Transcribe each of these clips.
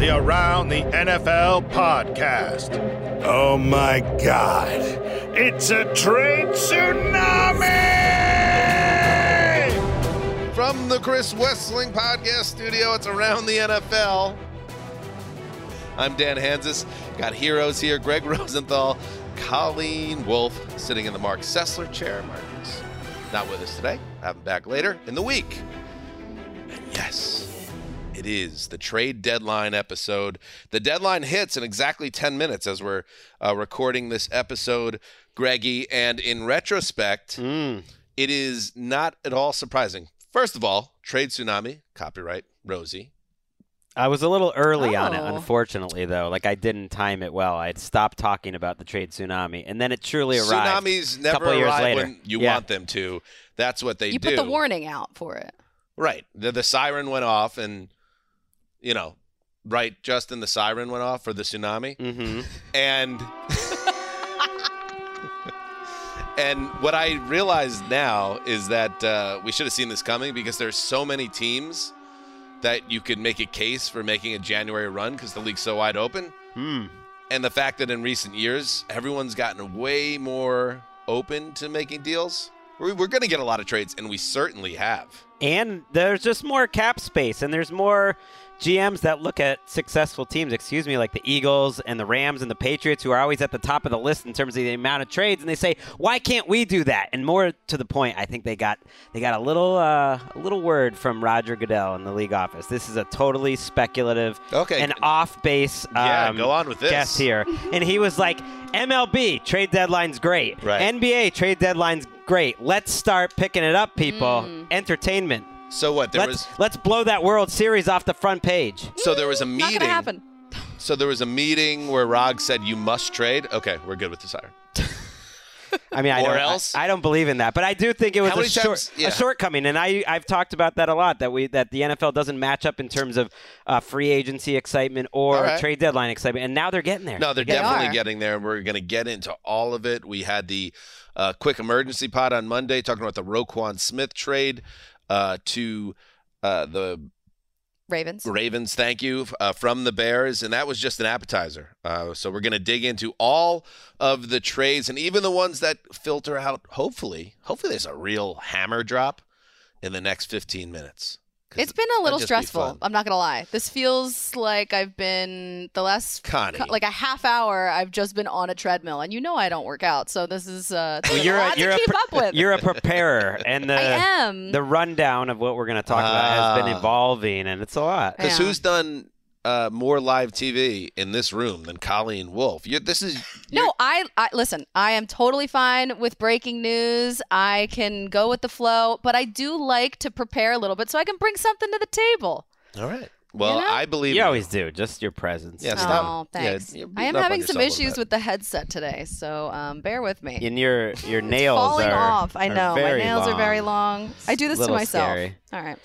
The Around the NFL podcast. Oh my God. It's a trade tsunami! From the Chris Wesseling Podcast Studio, it's Around the NFL. I'm Dan Hanzus. Got heroes here Greg Rosenthal, Colleen Wolfe sitting in the Marc Sessler chair. Marc is not with us today. Have him back later in the week. And it is the trade deadline episode. The deadline hits in exactly 10 minutes as we're uh, recording this episode, Greggy. And in retrospect, Mm. it is not at all surprising. First of all, Trade Tsunami, copyright Rosie. I was a little early on it, Oh. unfortunately, though. Like I didn't time it well. I had stopped talking about the trade tsunami, and then it truly arrived. Tsunamis a never couple years arrive later. when you Yeah. want them to. That's what they You do. You put the warning out for it. Right. The, the siren went off, and, you know, right, Justin, the siren went off for the tsunami. Mhm. And. and what I realize now is that uh, we should have seen this coming because there's so many teams that you could make a case for making a January run because the league's so wide open. Hmm. And the fact that in recent years, everyone's gotten way more open to making deals. We're, we're going to get a lot of trades, and we certainly have. And there's just more cap space, and there's more GMs that look at successful teams, excuse me, like the Eagles and the Rams and the Patriots, who are always at the top of the list in terms of the amount of trades, and they say, "Why can't we do that?" And more to the point, I think they got they got a little uh, a little word from Roger Goodell in the league office. This is a totally speculative Okay. and off base. Yeah, um, go on with this. guess here, and he was like, "MLB trade deadline's great, Right. NBA trade deadline's great. Let's start picking it up, people. Mm. Entertainment." So what? There let's was let's blow that World Series off the front page. so there was a Not meeting. gonna happen. So there was a meeting where Rog said you must trade. Okay, we're good with the siren. I mean, I Or don't, else? I, I don't believe in that, but I do think it was a, short, times- yeah. a shortcoming, and I I've talked about that a lot. That we that the NFL doesn't match up in terms of uh, free agency excitement or All right. trade deadline excitement, and now they're getting there. No, they're They definitely are. getting there. And we're going to get into all of it. We had the uh, quick emergency pod on Monday talking about the Roquan Smith trade uh, to uh, the Ravens. Ravens, thank you, uh, from the Bears. And that was just an appetizer. Uh, so we're going to dig into all of the trades and even the ones that filter out, hopefully. Hopefully, there's a real hammer drop in the next 15 minutes. It's been a little stressful. I'm not gonna lie. This feels like I've been the last Connie. co- like a half hour. I've just been on a treadmill, and you know I don't work out, so this is uh, Well, you're lot a, you're to a keep pre- up with. you're a preparer, and the I am. the rundown of what we're going to talk about has been Ah. evolving, and it's a lot. Because Yeah. who's done uh, more live TV in this room than Colleen Wolfe? You're, this is No, I, I listen. I am totally fine with breaking news. I can go with the flow, but I do like to prepare a little bit so I can bring something to the table. all right. Well, You know? I believe You always do. Just your presence. Yeah, Oh, stop. Yeah, thanks. you're I am having some yourself a little issues with the headset today, so um, bear with me. And your your nails falling are off. I know my very nails are very long. long. I do this to myself. scary. All right.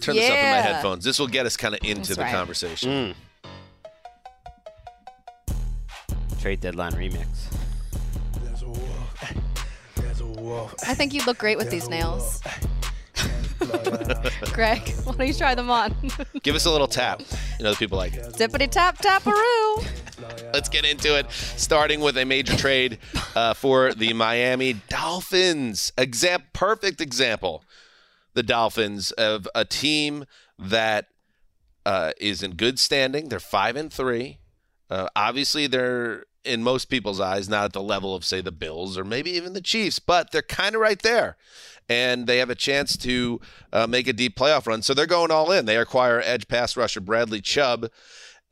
Turn this up in my headphones. This will get us kind of into That's the right. conversation. Mm. Trade deadline remix. I think you'd look great with these nails. Greg, why don't you try them on? Give us a little tap. You know, the people like it. Dippity tap taparoo. Let's get into it. Starting with a major trade uh, for the Miami Dolphins. Exam- perfect example. The Dolphins of a team that uh, is in good standing. They're five and three. Uh, obviously, they're in most people's eyes not at the level of say the Bills or maybe even the Chiefs, but they're kind of right there. And they have a chance to uh, make a deep playoff run. So they're going all in. They acquire edge pass rusher Bradley Chubb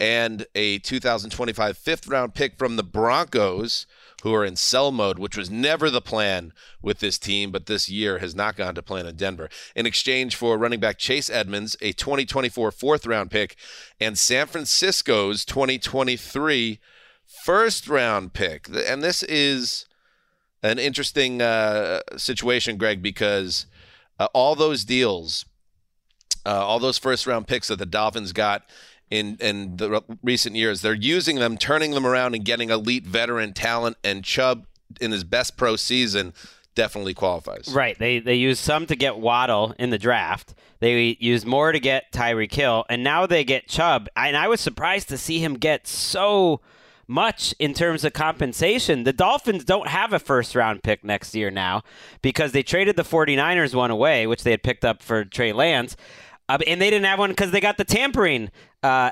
and a 2025 fifth round pick from the Broncos, who are in sell mode, which was never the plan with this team, but this year has not gone to plan in Denver. In exchange for running back Chase Edmonds, a 2024 fourth round pick, and San Francisco's 2023 first round pick. And this is an interesting uh, situation, Greg, because uh, all those deals, uh, all those first round picks that the Dolphins got in in the re- recent years, they're using them, turning them around, and getting elite veteran talent. And Chubb, in his best pro season, definitely qualifies. Right. They they used some to get Waddle in the draft. They used more to get Tyreek Hill, and now they get Chubb. And I was surprised to see him get so much in terms of compensation. The Dolphins don't have a first round pick next year now because they traded the 49ers one away, which they had picked up for Trey Lance. Uh, and they didn't have one because they got the tampering uh,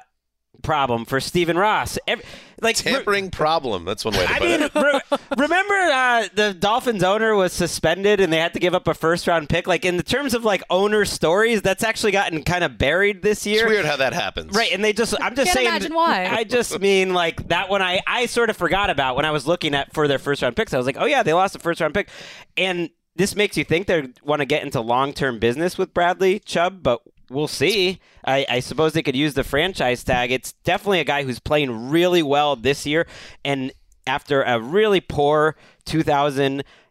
problem for Stephen Ross. Every, like Tampering problem. That's one way to I put mean, it. re- remember uh, the Dolphins owner was suspended and they had to give up a first round pick. Like in the terms of like owner stories, that's actually gotten kind of buried this year. It's weird how that happens. Right, and they just I'm just Can't saying imagine why. I just mean like that one I I sort of forgot about when I was looking at for their first round picks. I was like, "Oh yeah, they lost a first round pick." And this makes you think they want to get into long-term business with Bradley Chubb, but we'll see. I, I suppose they could use the franchise tag. It's definitely a guy who's playing really well this year and after a really poor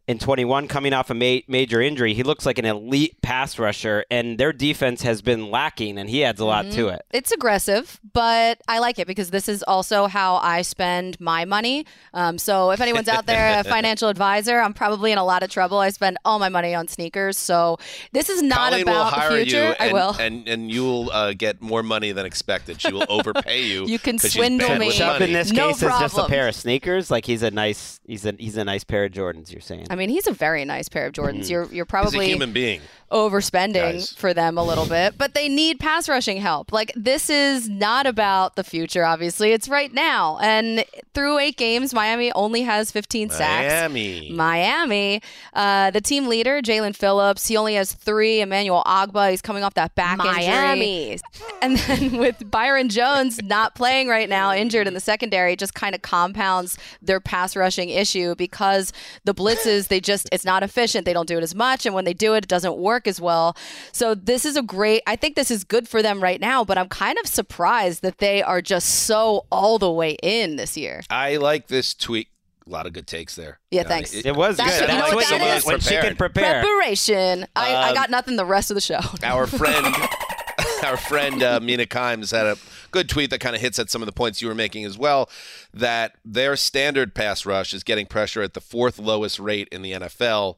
2021 coming off a ma- major injury, he looks like an elite pass rusher, and their defense has been lacking, and he adds a lot to it. It's aggressive, but I like it because this is also how I spend my money. Um, so if anyone's out there, a financial advisor, I'm probably in a lot of trouble. I spend all my money on sneakers. So this is not Colleen will about hire the future. you, and, I will. and and you'll uh, get more money than expected. She will overpay you. You can she's swindle bad me. with Chubb in this No case is just a pair of sneakers. Like he's a nice, he's a he's a nice pair of Jordans. You're saying? I mean, he's a very nice pair of Jordans. You're you're. He's a probably human being. overspending Guys. for them a little bit, but they need pass rushing help. Like this is not about the future, obviously. It's right now. And through eight games, Miami only has 15 sacks. Miami. Miami, uh, the team leader, Jaelan Phillips, he only has three. Emmanuel Ogbah, he's coming off that back injury. Miami. And then with Byron Jones not playing right now, injured in the secondary, just kind of compounds their pass rushing issue because the blitzes, they just, it's not efficient. They don't do it as much. And when they do it, it doesn't work as well. So this is a great, I think this is good for them right now, but I'm kind of surprised that they are just so all the way in this year. I like this tweet. A lot of good takes there. Yeah, thanks. it was That's- good. you know That's what when that you- is? when she can prepare. Preparation. I, I Um, got nothing the rest of the show. Our friend, our friend uh, Mina Kimes had a good tweet that kind of hits at some of the points you were making as well. That their standard pass rush is getting pressure at the fourth lowest rate in the NFL.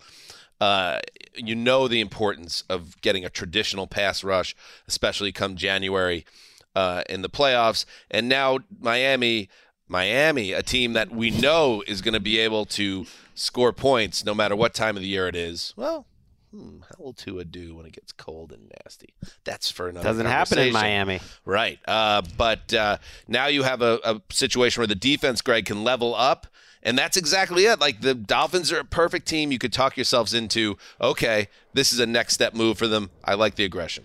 Uh, you know the importance of getting a traditional pass rush, especially come January uh, in the playoffs. And now Miami, Miami, a team that we know is going to be able to score points no matter what time of the year it is. Well, hmm, how will Tua do when it gets cold and nasty? That's for another. Doesn't happen in. Miami. Right. Uh, but uh, now you have a, a situation where the defense, Greg, can level up. And that's exactly it. Like the Dolphins are a perfect team. You could talk yourselves into, okay, this is a next step move for them. I like the aggression.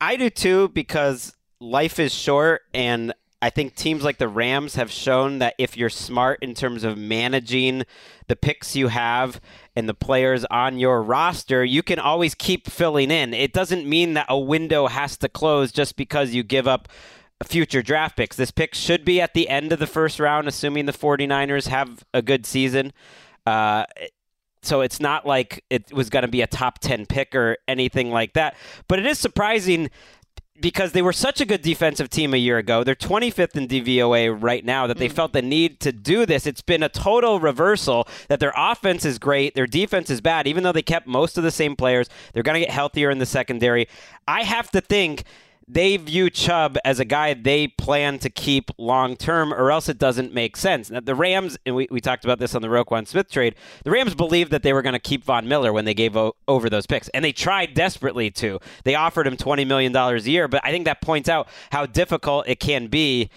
I do too because life is short and I think teams like the Rams have shown that if you're smart in terms of managing the picks you have and the players on your roster, you can always keep filling in. It doesn't mean that a window has to close just because you give up future draft picks. This pick should be at the end of the first round, assuming the 49ers have a good season. Uh, so it's not like it was going to be a top 10 pick or anything like that. But it is surprising because they were such a good defensive team a year ago. They're 25th in DVOA right now that they hmm. felt the need to do this. It's been a total reversal that their offense is great, their defense is bad, even though they kept most of the same players. They're going to get healthier in the secondary. I have to think they view Chubb as a guy they plan to keep long term, or else it doesn't make sense. Now, the Rams, and we, we talked about this on the Roquan Smith trade, the Rams believed that they were going to keep Von Miller when they gave o- over those picks, and they tried desperately to. They offered him $20 million a year, but I think that points out how difficult it can be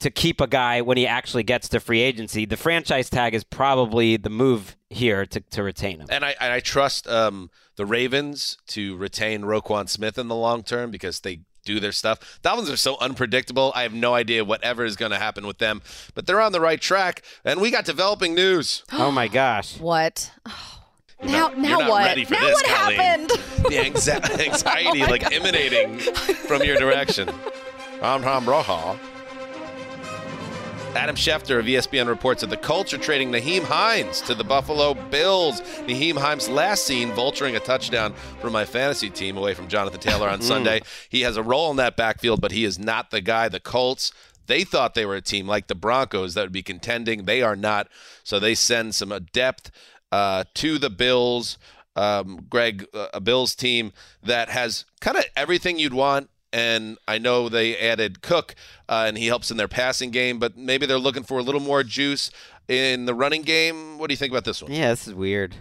to keep a guy when he actually gets to free agency. The franchise tag is probably the move here to, to retain him. And I and I trust um, the Ravens to retain Roquan Smith in the long term because they do their stuff. Dolphins are so unpredictable. I have no idea whatever is going to happen with them, but they're on the right track. And we got developing news. oh my gosh. What? You're now, not- now what? ready for now this, what Colleen. happened? The anxi- anxiety like emanating from your direction. Ram Ram Roja. Adam Schefter of ESPN reports that the Colts are trading Nyheim Hines to the Buffalo Bills. Nyheim Hines last seen vulturing a touchdown for my fantasy team away from Jonathan Taylor on Sunday. He has a role in that backfield, but he is not the guy. The Colts, they thought they were a team like the Broncos that would be contending. They are not. So they send some depth uh, to the Bills. Um, Greg, uh, a Bills team that has kind of everything you'd want and I know they added Cook, uh, and he helps in their passing game, but maybe they're looking for a little more juice in the running game. What do you think about this one? Yeah, this is weird.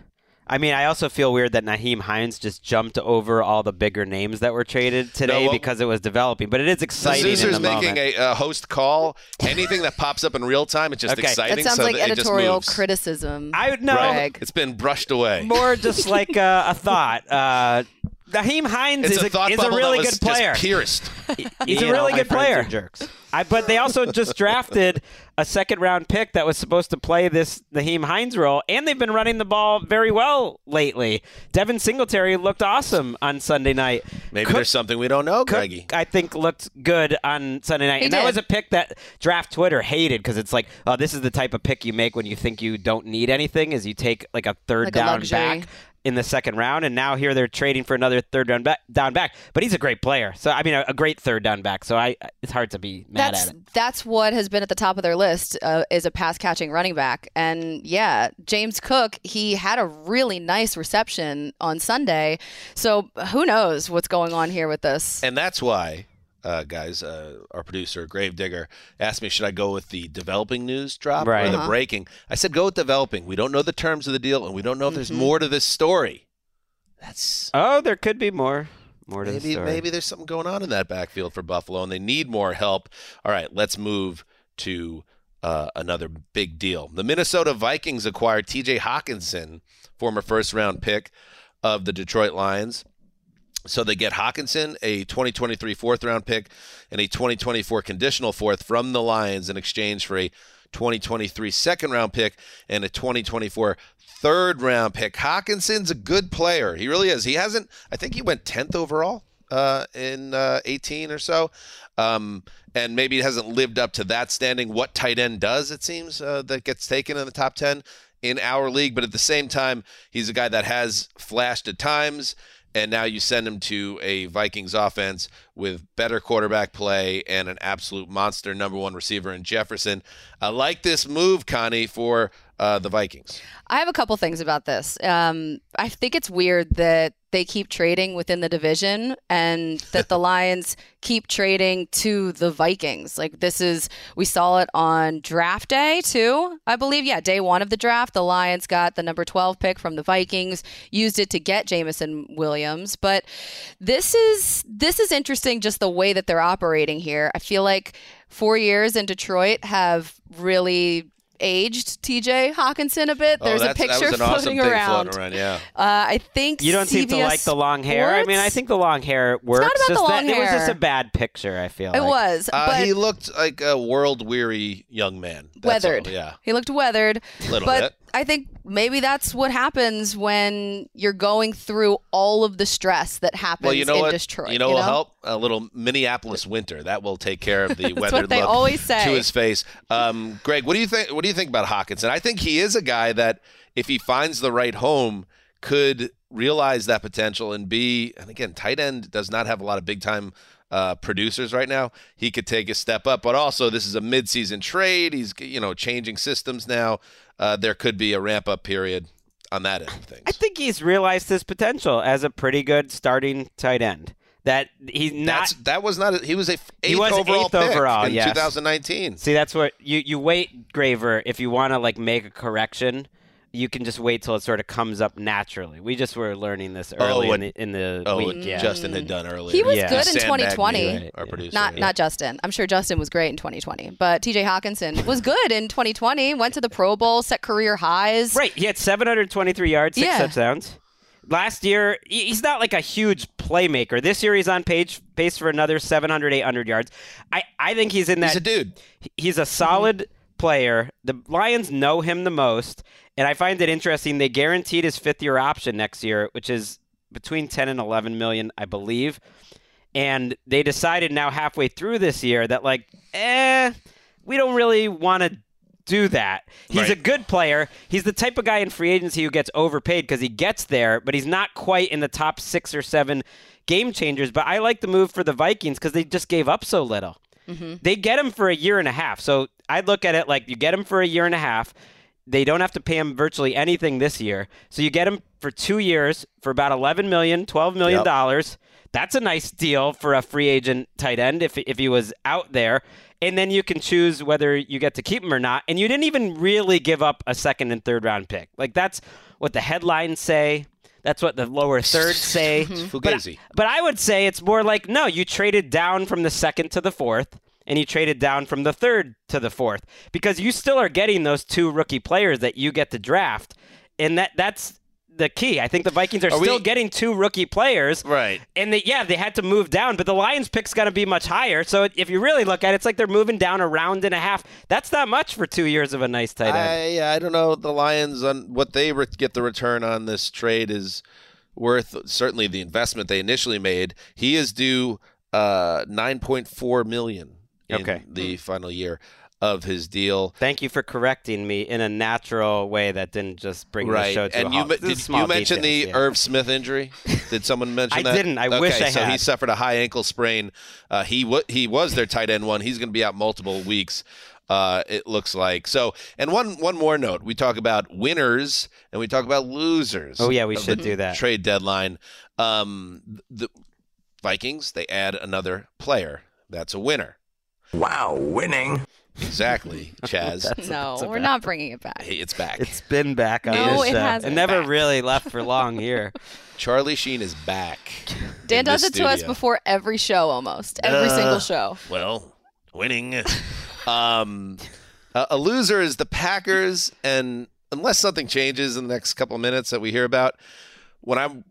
I mean, I also feel weird that Nyheim Hines just jumped over all the bigger names that were traded today what- because it was developing. But it is The exciting in Zoozer's the making moment. a, a host call. Anything that pops up in real time, it's just Okay. exciting. That sounds so like it editorial criticism. I would know. Greg. It's been brushed away. More just like uh, a thought. Uh, Nyheim Hines It's is a thought is a really good player. Just pierced. He's Me a really my good player. jerks. I, but they also just drafted a second round pick that was supposed to play this Nyheim Hines role, and they've been running the ball very well lately. Devin Singletary looked awesome on Sunday night. Maybe Cook- there's something we don't know, Cook, Greggy. I think looked good on Sunday night, He and that was a pick that draft Twitter hated because it's like, oh, this is the type of pick you make when you think you don't need anything, is you take like a third Like down luxury. back in the second round, and now here they're trading for another third down back. Down back, but he's a great player. So I mean, a, a great third down back. So I, it's hard to be mad that's at it. that's what has been at the top of their list uh, is a pass catching running back and yeah james cook he had a really nice reception on sunday so who knows what's going on here with this And that's why, uh, guys, uh, our producer, Gravedigger, asked me, should I go with the developing news drop or Right. the Uh-huh. breaking? I said, go with developing. We don't know the terms of the deal, and we don't know if there's Mm-hmm. more to this story. That's Oh, there could be more. More to the maybe story. maybe there's something going on in that backfield for Buffalo, and they need more help. All right, let's move to uh, another big deal. The Minnesota Vikings acquired T.J. Hockenson, former first round pick of the Detroit Lions. So they get Hockenson, a 2023 fourth round pick, and a 2024 conditional fourth from the Lions in exchange for a 2023 second round pick and a 2024 third round pick. Hockenson's a good player. He really is. He hasn't, I think he went 10th overall uh, in uh, 18 or so. Um, and maybe hasn't lived up to that standing. What tight end does, it seems, uh, that gets taken in the top 10 in our league. But at the same time, he's a guy that has flashed at times and now you send him to a Vikings offense with better quarterback play and an absolute monster number one receiver in Jefferson. I like this move, Connie, for uh, the Vikings. I have a couple things about this. Um, I think it's weird that they keep trading within the division and that the Lions keep trading to the Vikings. Like this is, we saw it on draft day too, I believe. Yeah, day one of the draft, the Lions got the number 12 pick from the Vikings, used it to get Jameson Williams. But this is this is interesting, just the way that they're operating here. I feel like four years in Detroit have really aged TJ Hockenson a bit. Oh, There's a that's- that picture was an awesome floating thing around. floating around, yeah. Uh, I think You don't seem to like the long hair. I mean, I think the long hair works. not about just the that long it was just a bad picture. I feel it like. was, Uh, he looked like a world weary young man. That's all, weathered. yeah. He looked weathered. A little but bit. I think maybe that's what happens when you're going through all of the stress that happens Well, you know in what? Detroit. you know what will help? A little Minneapolis winter. That will take care of the weather what they look always say. to his face. Um, Greg, what do you think? What do you think about Hockenson? I think he is a guy that, if he finds the right home, could realize that potential and be. And again, tight end does not have a lot of big time. Uh, producers right now, he could take a step up, but also this is a mid-season trade. He's you know changing systems now. Uh, there could be a ramp up period on that end of things. I think he's realized his potential as a pretty good starting tight end. That he's not. That's that was not. A, he was a eighth He was overall eighth overall, in yes. 2019. See, that's what you you wait, Graver. If you want to like make a correction, you can just wait till it sort of comes up naturally. We just were learning this oh, early in and- the, in the Oh, week. what Yeah. Justin had mm. done earlier. He was Yeah. good in 2020. Magny, Right, our yeah. producer. Not not Justin. I'm sure Justin was great in 2020, but TJ Hockenson was good in 2020. Went to the Pro Bowl, set career highs. Right. He had 723 yards, six Yeah. touchdowns. Last year, he's not like a huge playmaker. This year, he's on page pace for another 700, 800 yards. I, I think he's in that. He's a dude. He's a solid mm-hmm. player. The Lions know him the most, and I find it interesting. They guaranteed his fifth year option next year, which is between 10 and 11 million, I believe. And they decided now halfway through this year that like, eh, we don't really want to do that. He's a good player. He's the type of guy in free agency who gets overpaid because he gets there, but he's not quite in the top six or seven game changers. But I like the move for the Vikings because they just gave up so little. They get him for a year and a half. So I'd look at it like you get him for a year and a half. They don't have to pay him virtually anything this year. So you get him for two years for about 11 million, 12 million dollars. That's a nice deal for a free agent tight end if, if he was out there. And then you can choose whether you get to keep him or not. And you didn't even really give up a second and third round pick. Like that's what the headlines say. That's what the lower thirds say. But, Fugazi. but I would say it's more like no, you traded down from the second to the fourth, and you traded down from the third to the fourth because you still are getting those two rookie players that you get to draft, and that that's the key. I think the Vikings are, Are still we- getting two rookie players, Right. And they, yeah, they had to move down, but the Lions' pick's going to be much higher. So if you really look at it, it's like they're moving down a round and a half. That's not much for two years of a nice tight end. I, yeah, I don't know. The Lions on what they re- get the return on this trade is worth certainly the investment they initially made. He is due uh, nine point four million in Okay. the final year of his deal. Thank you for correcting me in a natural way that didn't just bring the show to and a you halt. This is did you mention the details, yeah. Irv Smith injury? Did someone mention I that? didn't. I okay, wish I so he suffered a high ankle sprain. Uh, he w- he was their tight end one. He's going to be out multiple weeks. Uh, it looks like so. And one one more note: we talk about winners and we talk about losers. Oh, yeah, we should do that. Trade deadline. Um, the Vikings they add another player. That's a winner. Wow, winning. Exactly, Chaz. No, we're not bringing it back. hey, it's back. It's been back on No, this it show. hasn't. It never Back. really left for long here. Charlie Sheen is back. Dan does this it to us before every show, almost every Uh, single show. Well, winning. um, a, a loser is the Packers, and unless something changes in the next couple of minutes that we hear about, when I'm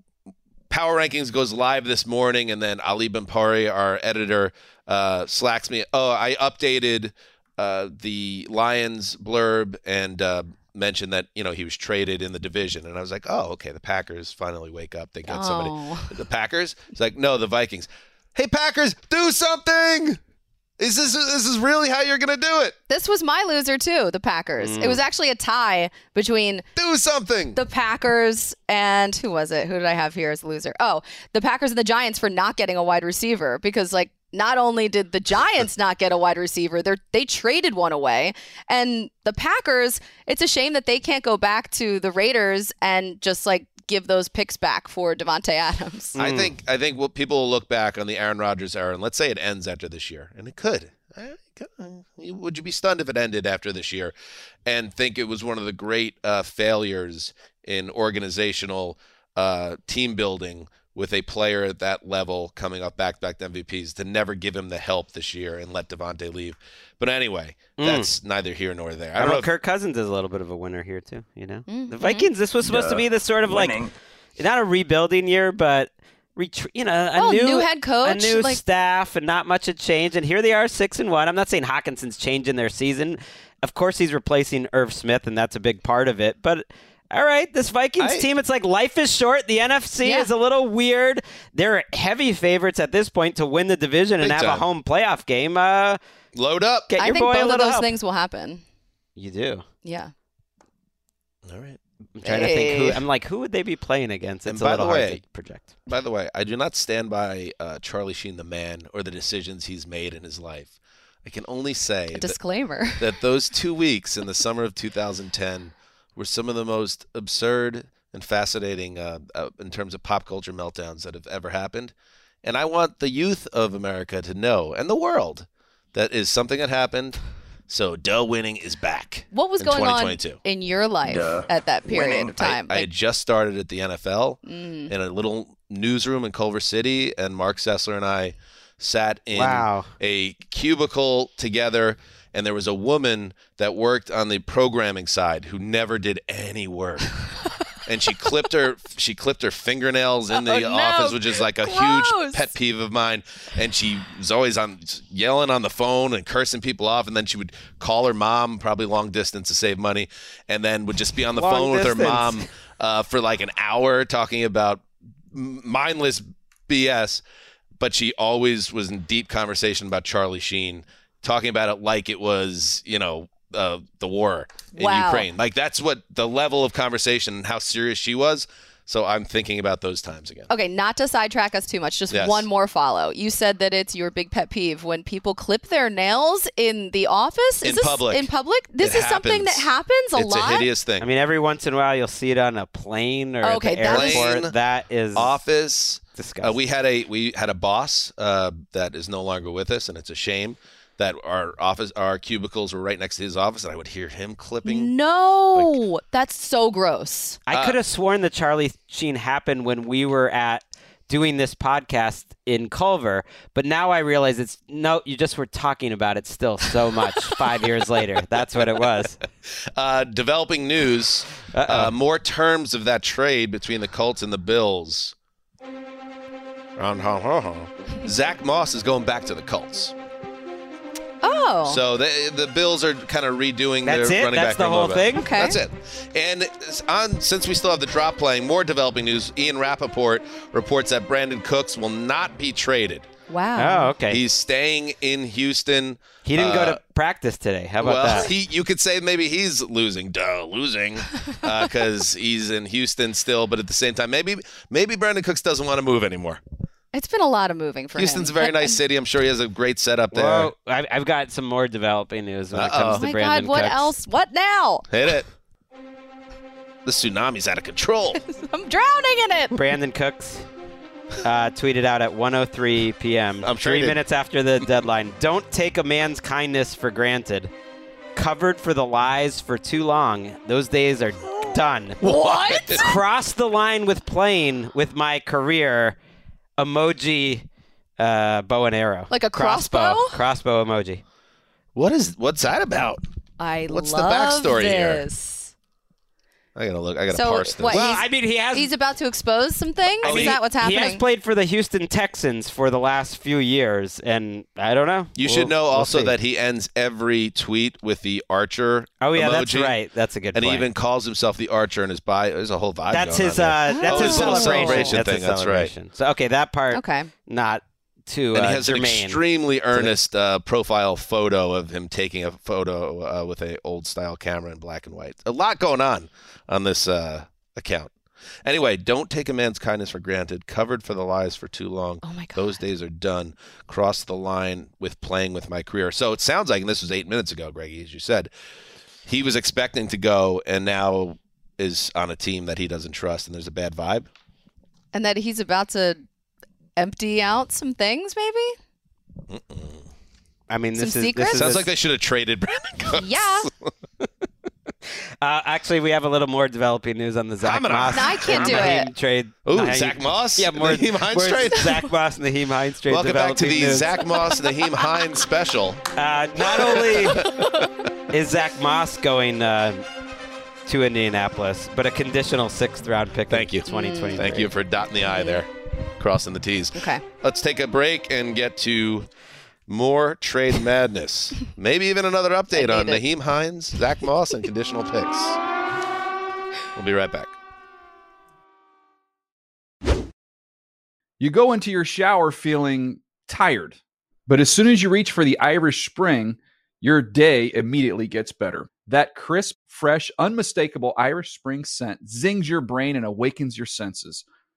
Power Rankings goes live this morning, and then Ali Bhanpuri, our editor, uh, slacks me. Oh, I updated uh, the Lions blurb and uh, mentioned that you know he was traded in the division, and I was like, oh, okay, the Packers finally wake up. They got somebody. Oh. The Packers? It's like, no, the Vikings. Hey, Packers, do something! Is this this is really how you're gonna do it? This was my loser too, the Packers. It was mm. actually a tie between Do something! the Packers and who was it? Who did I have here as a loser? Oh, the Packers and the Giants for not getting a wide receiver because like not only did the Giants not get a wide receiver, they they traded one away, and the Packers. It's a shame that they can't go back to the Raiders and just like give those picks back for Davante Adams. I think I think what people will look back on the Aaron Rodgers era, and let's say it ends after this year, and it could. It could. Would you be stunned if it ended after this year, and think it was one of the great uh, failures in organizational uh, team building with a player at that level coming off back-to-back MVPs to never give him the help this year and let Davante leave. But anyway, that's neither here nor there. I I don't know. know if- Kirk Cousins is a little bit of a winner here too. You know, Mm-hmm. the Vikings. This was supposed to be the sort of Winning. like not a rebuilding year, but retr- you know a Oh, new new head coach, a new like- staff, and not much had changed. And here they are, six and one. I'm not saying Hockenson's changing their season. Of course, he's replacing Irv Smith, and that's a big part of it. But all right, this Vikings I- team, it's like life is short. The NFC Yeah. is a little weird. They're heavy favorites at this point to win the division and have time. a home playoff game. Uh, Load up. get I your think boy a both of those help. things will happen. You do. Yeah. All right. I'm trying to think who I'm like who would they be playing against? And It's a by little the hard way- to project. By the way, I do not stand by uh, Charlie Sheen, the man, or the decisions he's made in his life. I can only say A that, disclaimer. that those two weeks in the summer of 2010 were some of the most absurd and fascinating uh, uh, in terms of pop culture meltdowns that have ever happened. And I want the youth of America to know, and the world, that is something that happened. So, duh winning is back. What was in going on 2022. in your life Duh. at that period Winning. of time? I, I had just started at the NFL mm, in a little newsroom in Culver City, and Marc Sessler and I sat in Wow. a cubicle together. And there was a woman that worked on the programming side who never did any work. and she clipped her she clipped her fingernails in the Oh, no. office, which is like a Gross. huge pet peeve of mine. And she was always on yelling on the phone and cursing people off. And then she would call her mom, probably long distance to save money, and then would just be on the Long phone with her mom uh, for like an hour talking about mindless BS. But she always was in deep conversation about Charlie Sheen, talking about it like it was, you know, uh, the war in Wow. Ukraine. Like that's what the level of conversation and how serious she was. So I'm thinking about those times again. Okay, not to sidetrack us too much, just Yes. one more follow. You said that it's your big pet peeve when people clip their nails in the office. Is In this public. In public, this It is something that happens. happens a it's lot. It's a hideous thing. I mean, every once in a while you'll see it on a plane or Okay, at the that is- airport. Plane, that is office. disgusting. Uh, we had a we had a boss uh, that is no longer with us, and it's a shame that our office our cubicles were right next to his office, and I would hear him clipping. no, that's so gross. I uh, could have sworn the Charlie Sheen happened when we were at doing this podcast in Culver, but now I realize it's no. You just were talking about it still so much five years later. That's what it was. Uh, developing news: uh, more terms of that trade between the Colts and the Bills. Zach Moss is going back to the Colts. Oh, So the the Bills are kind of redoing That's their it? running That's back. the room a whole little bit. thing? Okay. That's it. And on since we still have the drop playing, more developing news. Ian Rapoport reports that Brandin Cooks will not be traded. wow. Oh, okay. He's staying in Houston. he didn't go Uh, to practice today. How about well, that? he you could say maybe he's losing, duh, losing, because he's in Houston still. But at the same time, maybe maybe Brandin Cooks doesn't want to move anymore. It's been a lot of moving for Houston's a very nice city. I'm sure he has a great setup there. Well, I've, I've got some more developing news when it Uh-oh. comes Oh my Brandin God, what Cooks. else? What now? Hit it. The tsunami's out of control. I'm drowning in it. Brandin Cooks uh, tweeted out at 1:03 p.m. I'm three traded. minutes after the deadline. Don't take a man's kindness for granted. Covered for the lies for too long. Those days are done. What? Cross the line with playing with my career. Emoji, uh, bow and arrow. Like a crossbow. crossbow? Crossbow emoji. What is what's that about? I What's the love backstory here? this. I gotta look. I gotta So, parse this. what, Well, he's- I mean, he has He's about to expose some things. I is that what's happening? He has played for the Houston Texans for the last few years, and I don't know. You We'll- should know we'll also see. that he ends every tweet with the Archer. Oh yeah, emoji, that's right. That's a good. And he point. even calls himself the Archer in his bio. There's a whole vibe. that's going his. on there. Uh, that's Oh, his his little celebration. celebration that's thing, his that's right. celebration. So okay, that part. Okay. Not too. and uh, he has an extremely earnest uh, profile photo of him taking a photo uh, with a old style camera in black and white. A lot going on on this uh, account. Anyway, don't take a man's kindness for granted. Covered for the lies for too long. Oh my God. Those days are done. Cross the line with playing with my career. So it sounds like, and this was eight minutes ago, Greggy, as you said, he was expecting to go and now is on a team that he doesn't trust, and there's a bad vibe. and that he's about to empty out some things, maybe? I mean, this Some is secrets? this is Sounds a- like they should have traded Brandin Cooks. Yeah. Uh, actually, we have a little more developing news on the Zach Coming on. Moss. No, I can't do Nyheim it. Trade. Ooh, Nyheim- Zach Moss? Yeah, more, Nyheim Hines more trade? Zach Moss and Nyheim Hines trade. Welcome back to the news. Zach Moss and Nyheim Hines special. Uh, not only is Zach Moss going uh, to Indianapolis, but a conditional sixth round pick. Thank in you. 2023. Thank you for dotting the I there, crossing the T's. Okay. Let's take a break and get to more trade madness. Maybe even another update on need it. Nyheim Hines, Zach Moss, and conditional picks. We'll be right back. You go into your shower feeling tired, but as soon as you reach for the Irish Spring, your day immediately gets better. That crisp, fresh, unmistakable Irish Spring scent zings your brain and awakens your senses.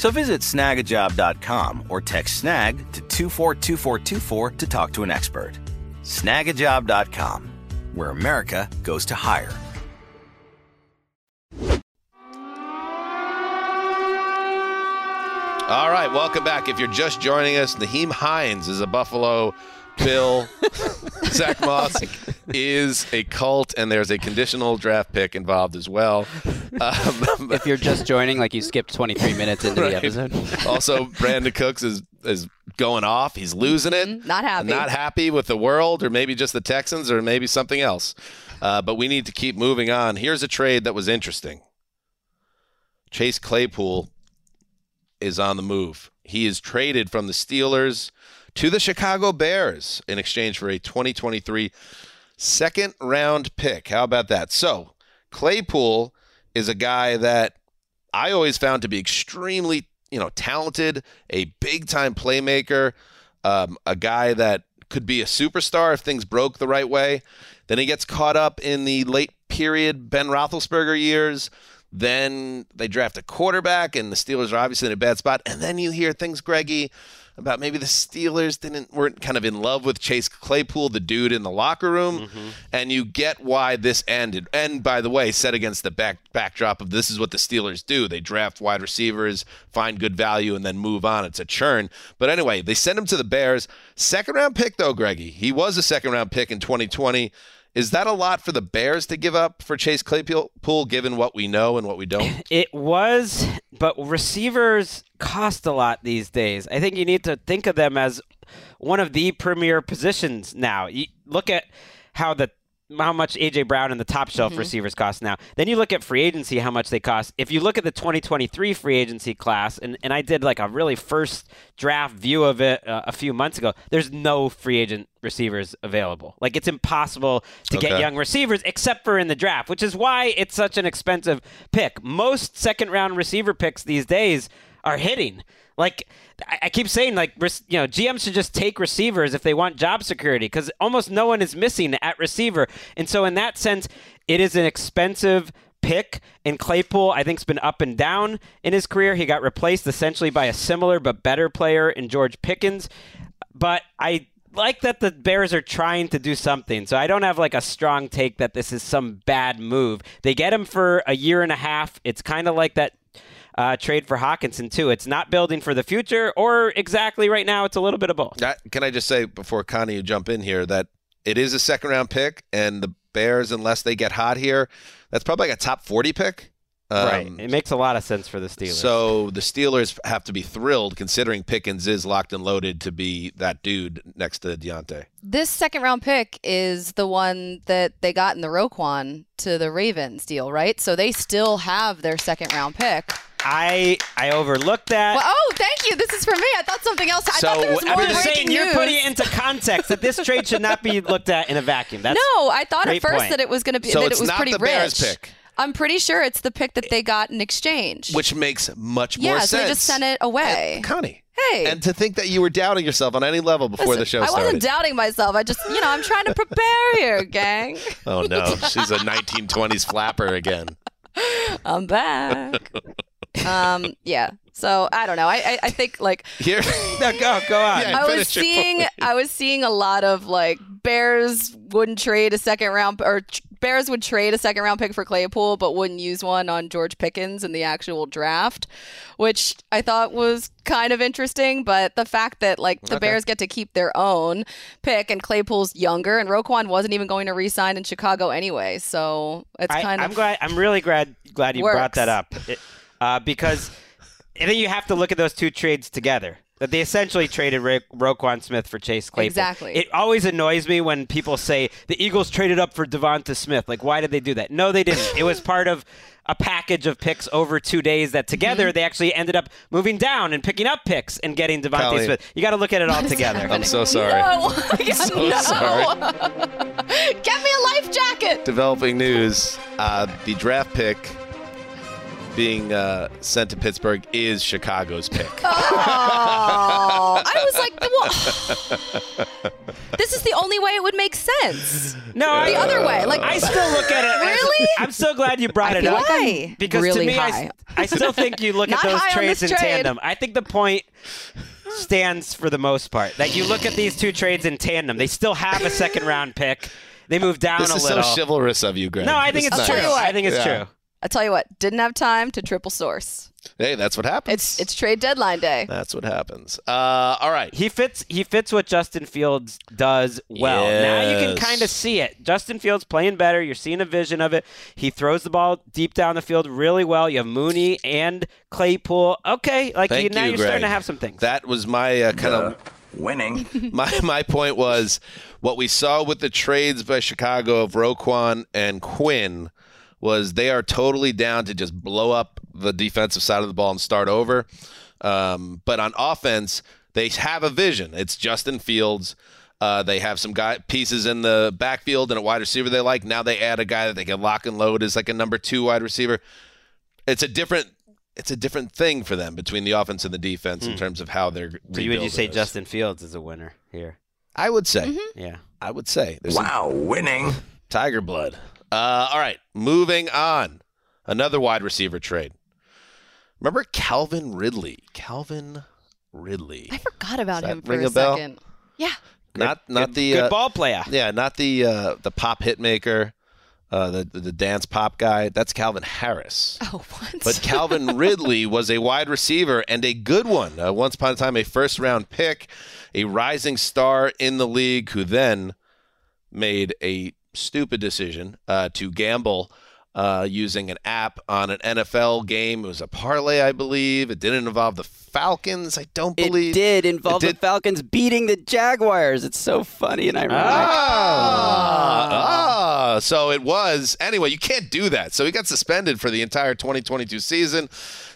So visit snagajob.com or text snag to 242424 to talk to an expert. Snagajob.com, where America goes to hire. All right, welcome back. If you're just joining us, Nyheim Hines is a Buffalo Bill. Zach Moss oh is a cult, and there's a conditional draft pick involved as well. Um, If you're just joining, like you skipped 23 minutes into Right. the episode. also, Brandin Cooks is is going off. He's losing it. Not happy. Not happy with the world, or maybe just the Texans, or maybe something else. Uh, but we need to keep moving on. Here's a trade that was interesting. Chase Claypool is on the move. He is traded from the Steelers to the Chicago Bears in exchange for a 2023 second round pick. How about that? So, Claypool is a guy that I always found to be extremely, you know, talented, a big time playmaker, um, a guy that could be a superstar if things broke the right way. Then he gets caught up in the late period Ben Roethlisberger years. Then they draft a quarterback, and the Steelers are obviously in a bad spot. And then you hear things, Greggy, about maybe the Steelers didn't weren't kind of in love with Chase Claypool, the dude in the locker room, mm-hmm. and you get why this ended. And by the way, set against the back backdrop of this is what the Steelers do: they draft wide receivers, find good value, and then move on. It's a churn. But anyway, they send him to the Bears. Second round pick though, Greggy. He was a second round pick in 2020. Is that a lot for the Bears to give up for Chase Claypool, given what we know and what we don't? It was, but receivers cost a lot these days. I think you need to think of them as one of the premier positions now. You look at how the how much AJ Brown and the top shelf Mhm. receivers cost now. Then you look at free agency, how much they cost. If you look at the 2023 free agency class, and, and I did like a really first draft view of it uh, a few months ago, there's no free agent receivers available. Like it's impossible to get young receivers except for in the draft, which is why it's such an expensive pick. Most second round receiver picks these days are hitting. Like I, keep saying, like you know, GMs should just take receivers if they want job security because almost no one is missing at receiver, and so in that sense, it is an expensive pick. And Claypool, I think, has been up and down in his career. He got replaced essentially by a similar but better player in George Pickens, but I like that the Bears are trying to do something. So I don't have like a strong take that this is some bad move. They get him for a year and a half. It's kind of like that uh, trade for Hockenson too. It's not building for the future, or exactly right now, it's a little bit of both. That, can I just say before Connie you jump in here that it is a second round pick, and the Bears, unless they get hot here, that's probably like a top forty pick. right. Um, It makes a lot of sense for the Steelers. So the Steelers have to be thrilled, considering Pickens is locked and loaded to be that dude next to Diontae. This second round pick is the one that they got in the Roquan to the Ravens deal, right? So they still have their second round pick. I I overlooked that. Well, oh, thank you. This is for me. I thought something else. I thought there was more I'm just breaking saying you're putting it into context that this trade should not be looked at in a vacuum. That's no, I thought at first point. that it was going to be So that it was not pretty the rich. Bears pick. I'm pretty sure it's the pick that they got in exchange. which makes much yeah, more so sense. they just sent it away. Connie. Hey. And to think that you were doubting yourself on any level before the Listen, show I wasn't doubting myself. I just, you know, I'm trying to prepare here, gang. oh no, she's a 1920s flapper again. I'm back. um, yeah. So I don't know. I I, I think like Here, no, go go on. Yeah, I was seeing. I was seeing a lot of like Bears wouldn't trade a second round or Bears would trade a second round pick for Claypool but wouldn't use one on George Pickens in the actual draft, which I thought was kind of interesting, but the fact that like the Okay. Bears get to keep their own pick and Claypool's younger and Roquan wasn't even going to re-sign in Chicago anyway, so it's I, kind I'm of glad. I'm really glad glad you brought that up It- uh, because I think you have to look at those two trades together. That they essentially traded Ro- Roquan Smith for Chase Claypool. Exactly. It always annoys me when people say the Eagles traded up for Devonta Smith. Like, why did they do that? No, they didn't. it was part of a package of picks over two days that together Mm-hmm. they actually ended up moving down and picking up picks and getting Devonta Colleen. Smith. You got to look at it all together. I'm so sorry. No, so no. sorry. Get me a life jacket. Developing news: uh, the draft pick being uh, sent to Pittsburgh is Chicago's pick. Oh, I was like, well, this is the only way it would make sense. No, the I, other way. Like, I still look at it. as- Really? I'm so glad you brought I it up like I'm because really to me, I. I still think you look at those trades in trade. tandem. I think the point stands for the most part that you look at these two trades in tandem. They still have a second round pick. They move down This a is so chivalrous of you, Greg. no, I think This it's is true. tell you what. I think it's Yeah. true. I tell you what, didn't have time to triple source. Hey, that's what happens. It's it's trade deadline day. that's what happens. Uh, all right. He fits. He fits what Justin Fields does well. Now you can kind of see it. Justin Fields playing better. You're seeing a vision of it. He throws the ball deep down the field really well. You have Mooney and Claypool. Okay, like Thank you, now you, are starting to have some things. That was my uh, kind of Winning. my my point was what we saw with the trades by Chicago of Roquan and Quinn was they are totally down to just blow up the defensive side of the ball and start over. Um, but on offense, they have a vision. It's Justin Fields. Uh, they have some guy pieces in the backfield and a wide receiver they like. Now they add a guy that they can lock and load as like a number two wide receiver. It's a different. It's a different thing for them between the offense and the defense in terms of how they're. Hmm. so you would you say this. Justin Fields is a winner here? I would say. Mm-hmm. Yeah. I would say. There's Wow, winning. Tiger blood. Uh, all right, moving on. Another wide receiver trade. Remember Calvin Ridley? Calvin Ridley. I forgot about him for ring a, a bell? second. Yeah. not not good, the good uh, ball player. Yeah, not the uh, the pop hit maker, uh, the, the the dance pop guy. That's Calvin Harris. Oh, what? But Calvin Ridley was a wide receiver and a good one. Uh, once upon a time, a first round pick, a rising star in the league who then made a stupid decision uh, to gamble uh, using an app on an NFL game. It was a parlay, I believe. It didn't involve the Falcons. I don't believe It did involve It the Falcons beating the Jaguars. It's so funny and ironic. Ah, ah, so it was. Anyway, you can't do that. So he got suspended for the entire 2022 season.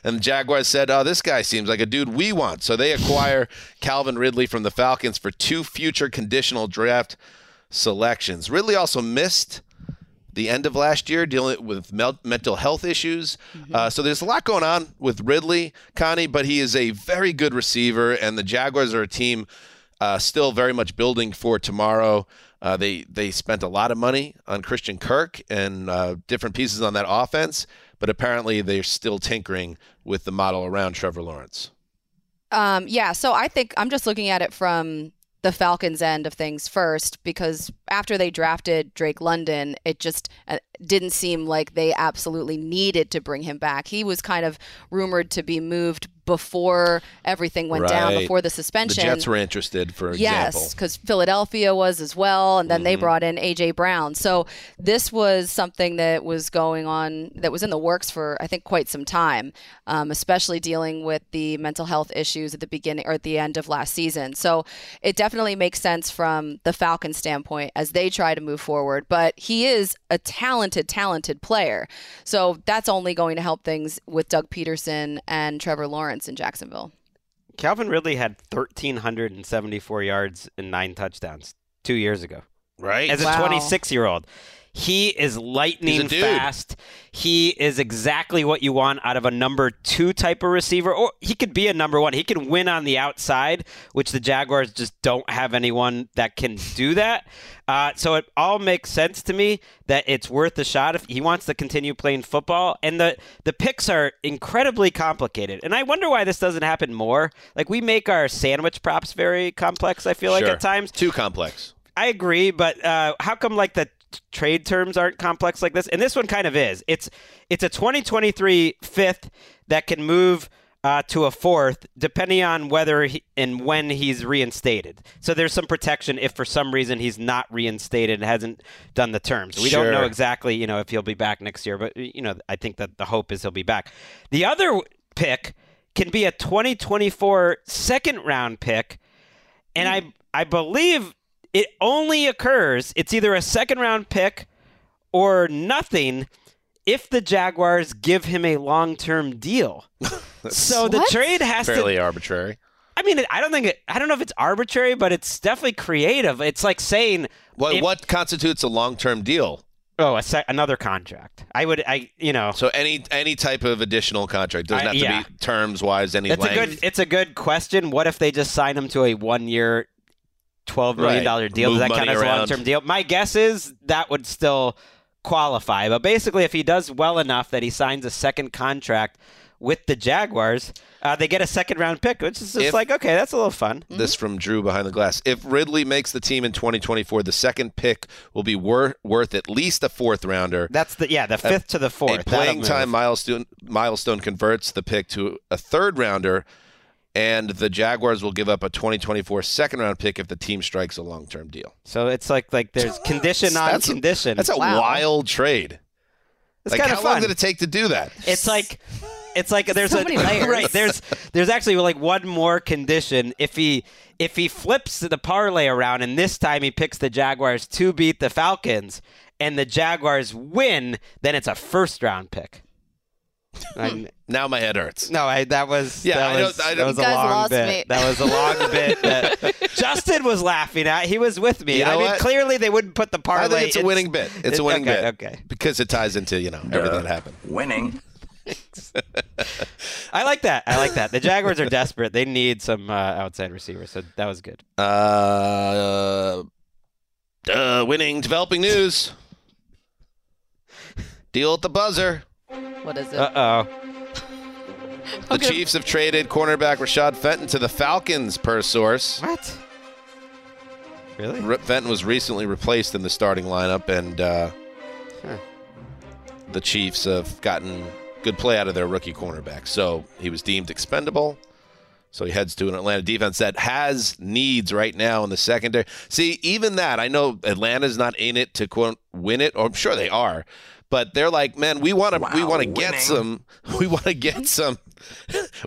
And the Jaguars said, oh, this guy seems like a dude we want. So they acquire Calvin Ridley from the Falcons for two future conditional draft selections. Ridley also missed the end of last year dealing with mel- mental health issues. Uh, so there's a lot going on with Ridley, Connie, but he is a very good receiver, and the Jaguars are a team uh, still very much building for tomorrow. Uh, they they spent a lot of money on Christian Kirk and uh, different pieces on that offense, but apparently they're still tinkering with the model around Trevor Lawrence. Um, yeah, so I think I'm just looking at it from the Falcons end of things first because after they drafted Drake London, it just uh, didn't seem like they absolutely needed to bring him back. He was kind of rumored to be moved before everything went down, before the suspension. The Jets were interested, for Yes, because Philadelphia was as well, and then they Mhm. brought in AJ Brown. So this was something that was going on, that was in the works for I think quite some time, um, especially dealing with the mental health issues at the beginning or at the end of last season. So it definitely makes sense from the Falcons' standpoint as they try to move forward. But he is a talented, talented player, so that's only going to help things with Doug Pederson and Trevor Lawrence in Jacksonville. Calvin Ridley had 1,374 yards and nine touchdowns two years ago. Right. As a Wow. 26 year old. He is lightning fast. He is exactly what you want out of a number two type of receiver, or he could be a number one. He can win on the outside, which the Jaguars just don't have anyone that can do that. Uh, so it all makes sense to me that it's worth a shot if he wants to continue playing football. And the the picks are incredibly complicated, and I wonder why this doesn't happen more. Like we make our sandwich props very complex. I feel like at times. Too complex. I agree, but uh, how come like the trade terms aren't complex like this? And this one kind of is. It's it's a 2023 fifth that can move uh, to a fourth depending on whether he, and when he's reinstated. So there's some protection if for some reason he's not reinstated and hasn't done the terms. We don't know exactly, you know, if he'll be back next year, but you know, I think that the hope is he'll be back. The other pick can be a 2024 second round pick and I I believe it only occurs. It's either a second round pick or nothing if the Jaguars give him a long term deal. so the What? trade has Fairly to. Fairly arbitrary. I mean, I don't think it. I don't know if it's arbitrary, but it's definitely creative. It's like saying, What if- what constitutes a long term deal? "Oh, a sec- another contract." I would. I you know. So any any type of additional contract doesn't I- have to yeah. be terms wise. Any It's a good. It's a good question. What if they just sign him to a one year, twelve million dollar Right. deal? Move Does that count as a long term deal? My guess is that would still qualify. But basically, if he does well enough that he signs a second contract with the Jaguars, uh, they get a second round pick, which is just If- like okay, that's a little fun. This from Drew behind the glass. If Ridley makes the team in 2024, the second pick will be wor- worth at least a fourth rounder. That's the yeah, the fifth to the fourth. A playing time milestone milestone converts the pick to a third rounder, and the Jaguars will give up a 2024 second round pick if the team strikes a long term deal. So it's like like there's condition on That's a- condition. That's a Wow. wild trade. It's like, kinda how long did it take to do that? It's like it's like there's So a many right there's there's actually like one more condition if he if he flips the parlay around and this time he picks the Jaguars to beat the Falcons and the Jaguars win then it's a first round pick. I, Now my head hurts. no, I that was Yeah, that I was, don't- I that don't- was You a guys long lost bit. me. That was a long bit. That Justin was laughing at. He was with me. You know I mean, what? clearly they wouldn't put the parlay. I think it's a in- winning bit. It's a it- winning okay, bit. Okay. Because it ties into, you know, everything that happened. Winning. I like that. I like that. The Jaguars are desperate. They need some uh, outside receivers. So that was good. Uh, uh, winning developing news. Deal at the buzzer. What is it? Uh oh. The. Chiefs have traded cornerback Rashad Fenton to the Falcons, per source. What? Really? Fenton was recently replaced in the starting lineup, and uh, Huh. the Chiefs have gotten good play out of their rookie cornerback. So he was deemed expendable. So he heads to an Atlanta defense that has needs right now in the secondary. See, even that, I know Atlanta's not in it to quote win it, or I'm sure they are, But they're like, man, we want to we want to get some we want to get some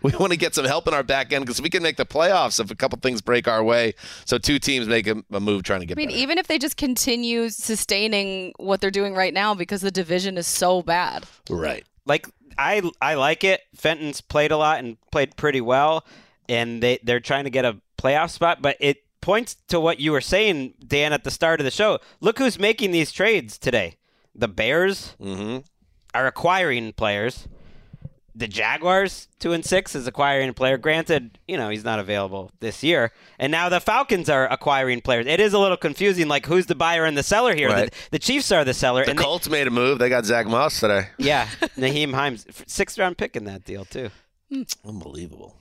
we want to get some help in our back end because we can make the playoffs if a couple things break our way. So two teams make a, a move trying to get. I mean, better. even if they just continue sustaining what they're doing right now because the division is so bad. Right. Like I I like it. Fenton's played a lot and played pretty well, and they they're trying to get a playoff spot. But it points to what you were saying, Dan, at the start of the show. Look who's making these trades today. The Bears Mm-hmm. are acquiring players. The Jaguars, two and six, is acquiring a player. Granted, you know he's not available this year, and now the Falcons are acquiring players. It is a little confusing. Like who's the buyer and the seller here? Right. The, the Chiefs are the seller. The and they- Colts made a move. They got Zach Moss today. yeah, Nyheim Hines, sixth round pick in that deal too. Unbelievable.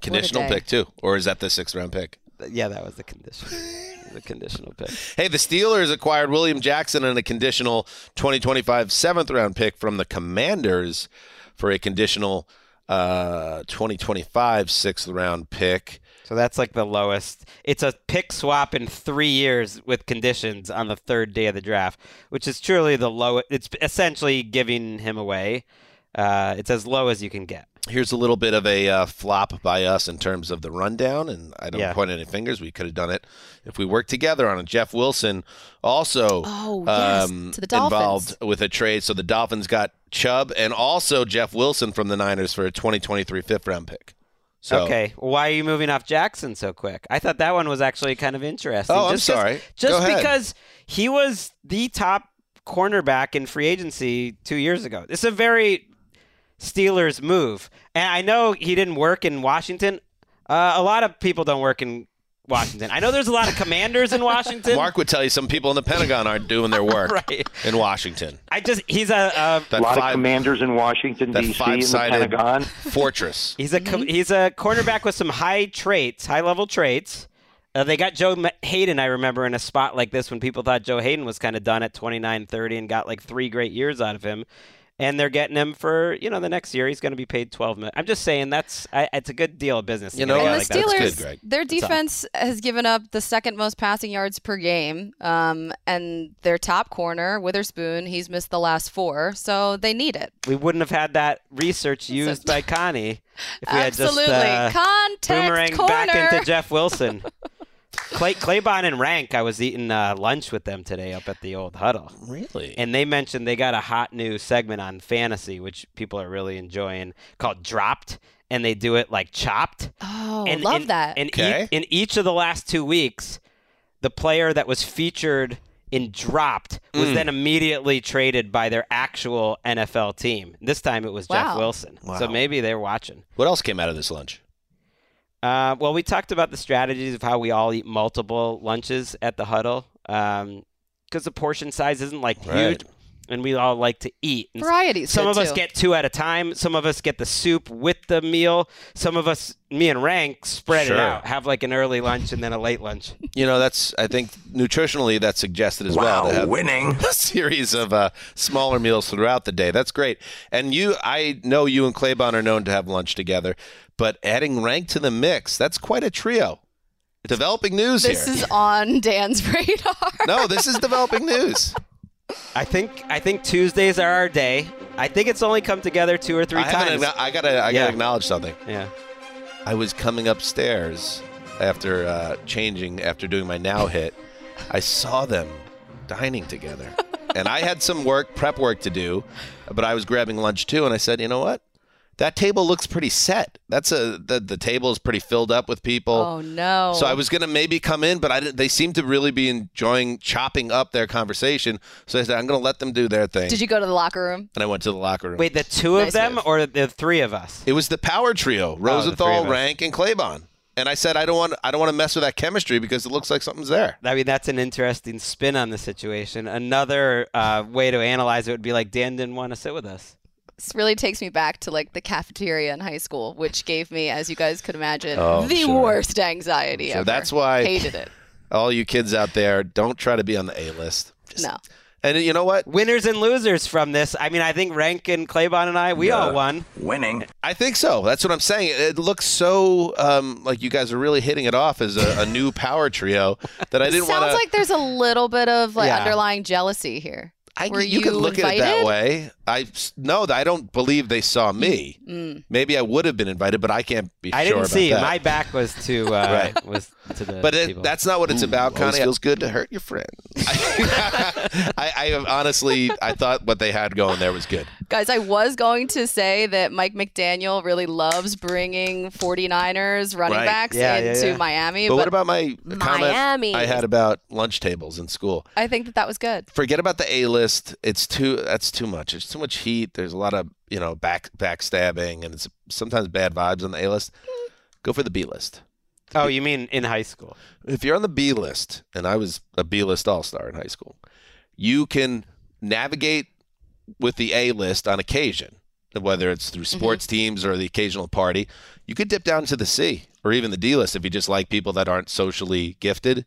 Conditional pick too, or is that the sixth round pick? Yeah, that was the condition. the conditional pick. Hey, the Steelers acquired William Jackson and a conditional 2025 seventh round pick from the Commanders for a conditional uh, 2025 sixth round pick. So that's like the lowest. It's a pick swap in three years with conditions on the third day of the draft, which is truly the lowest. It's essentially giving him away. Uh, it's as low as you can get. Here's a little bit of a uh, flop by us in terms of the rundown, and I don't Yeah. point any fingers. We could have done it if we worked together on it. Jeff Wilson also Oh, yes, um, to the involved with a trade. So the Dolphins got Chubb and also Jeff Wilson from the Niners for a 2023 fifth round pick. So, okay, why are you moving off Jackson so quick? I thought that one was actually kind of interesting. Oh, I'm sorry. Just Go ahead. because he was the top cornerback in free agency two years ago. This is a very Steelers move, and I know he didn't work in Washington. Uh, a lot of people don't work in Washington. I know there's a lot of commanders in Washington. Mark would tell you some people in the Pentagon aren't doing their work Right. in Washington. I just he's a, a That a lot five- of commanders in Washington D.C. in the Pentagon. fortress. He's a co- he's a cornerback with some high traits, high level traits. Uh, they got Joe Haden, I remember, in a spot like this when people thought Joe Haden was kind of done at 29 30 and got like three great years out of him. And they're getting him for, you know, the next year he's going to be paid 12 million. I'm just saying that's I, it's a good deal of business. You know And the like. Steelers, That's good, their defense has given up the second most passing yards per game. Um, and their top corner, Witherspoon, he's missed the last four, so they need it. We wouldn't have had that research used by Connie if we Absolutely. had just uh, Context boomerang corner. back into Jeff Wilson. Clay, Claybon and Rank, I was eating uh, lunch with them today up at the old huddle. Really? And they mentioned they got a hot new segment on fantasy, which people are really enjoying, called Dropped, and they do it like chopped. Oh, and love in, that. And Okay. in each of the last two weeks, the player that was featured in Dropped was Mm. then immediately traded by their actual NFL team. This time it was Jeff Wow. Wilson. So maybe they're watching. What else came out of this lunch? Uh, well, we talked about the strategies of how we all eat multiple lunches at the huddle because the portion size isn't like Right. huge, and we all like to eat. And Variety's Some good, of us too. get two at a time. Some of us get the soup with the meal. Some of us, me and Rank, spread Sure. it out. Have like an early lunch and then a late lunch. You know, that's I think nutritionally that's suggested as well to Wow, have winning. a series of uh, smaller meals throughout the day. That's great. And you, I know you and Claybon are known to have lunch together, but adding rank to the mix, that's quite a trio. Developing news here. This here. is on Dan's radar. no, this is developing news. I think I think Tuesdays are our day. I think it's only come together two or three I times. acknow- I gotta. I Yeah. gotta acknowledge something. yeah. I was coming upstairs after uh, changing after doing my now hit. I saw them dining together, and I had some work prep work to do, but I was grabbing lunch too. And I said, you know what? That table looks pretty set. That's a the, the table is pretty filled up with people. Oh no. So I was gonna maybe come in, but I didn't, they seem to really be enjoying chopping up their conversation. So I said, I'm gonna let them do their thing. Did you go to the locker room? and I went to the locker room. Wait, the two of Nice them move. or the three of us? It was the power trio: Oh, Rosenthal, three of us. Rank, and Claybon. And I said, I don't want, I don't want to mess with that chemistry because it looks like something's there. I mean, that's an interesting spin on the situation. Another uh, way to analyze it would be like Dan didn't want to sit with us. This really takes me back to like the cafeteria in high school, which gave me, as you guys could imagine, Oh, the sure. worst anxiety So ever. that's why- hated it. All you kids out there, don't try to be on the A list. No. And you know what? Winners and losers from this. I mean, I think Rank and Claybon and I, we all won. Winning. I think so. That's what I'm saying. It looks so um, like you guys are really hitting it off as a, a new power trio that I didn't Sounds want to. It sounds like there's a little bit of like Yeah. underlying jealousy here. I, Were you, could you look at it that way. I no, I don't believe they saw me. Mm. Maybe I would have been invited, but I can't be sure. I sure didn't about see. that. My back was to uh, Right. was to the. but it, that's not what it's about, Always Connie. feels good to hurt your friend. I, I honestly, I thought what they had going there was good. Guys, I was going to say that Mike McDaniel really loves bringing 49ers running Right. backs Yeah, yeah, into yeah. Miami. But, what about my Miami. comment I had about lunch tables in school? I think that that was good. Forget about the A list. It's too. That's too much. It's too much heat. There's a lot of you know back backstabbing and it's sometimes bad vibes on the A list. Go for the B list. oh, you mean in high school? If you're on the B list, and I was a B list all star in high school, you can navigate with the A list on occasion, whether it's through sports teams or the occasional party. You could dip down to the C or even the D list if you just like people that aren't socially gifted.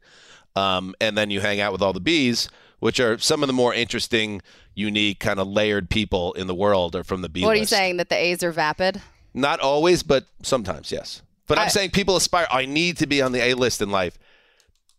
Um, and then you hang out with all the Bs, which are some of the more interesting, unique, kind of layered people in the world are from the B what are you saying? That the A's are vapid? Not always, but sometimes, yes. But I'm saying people aspire. I need to be on the A list in life.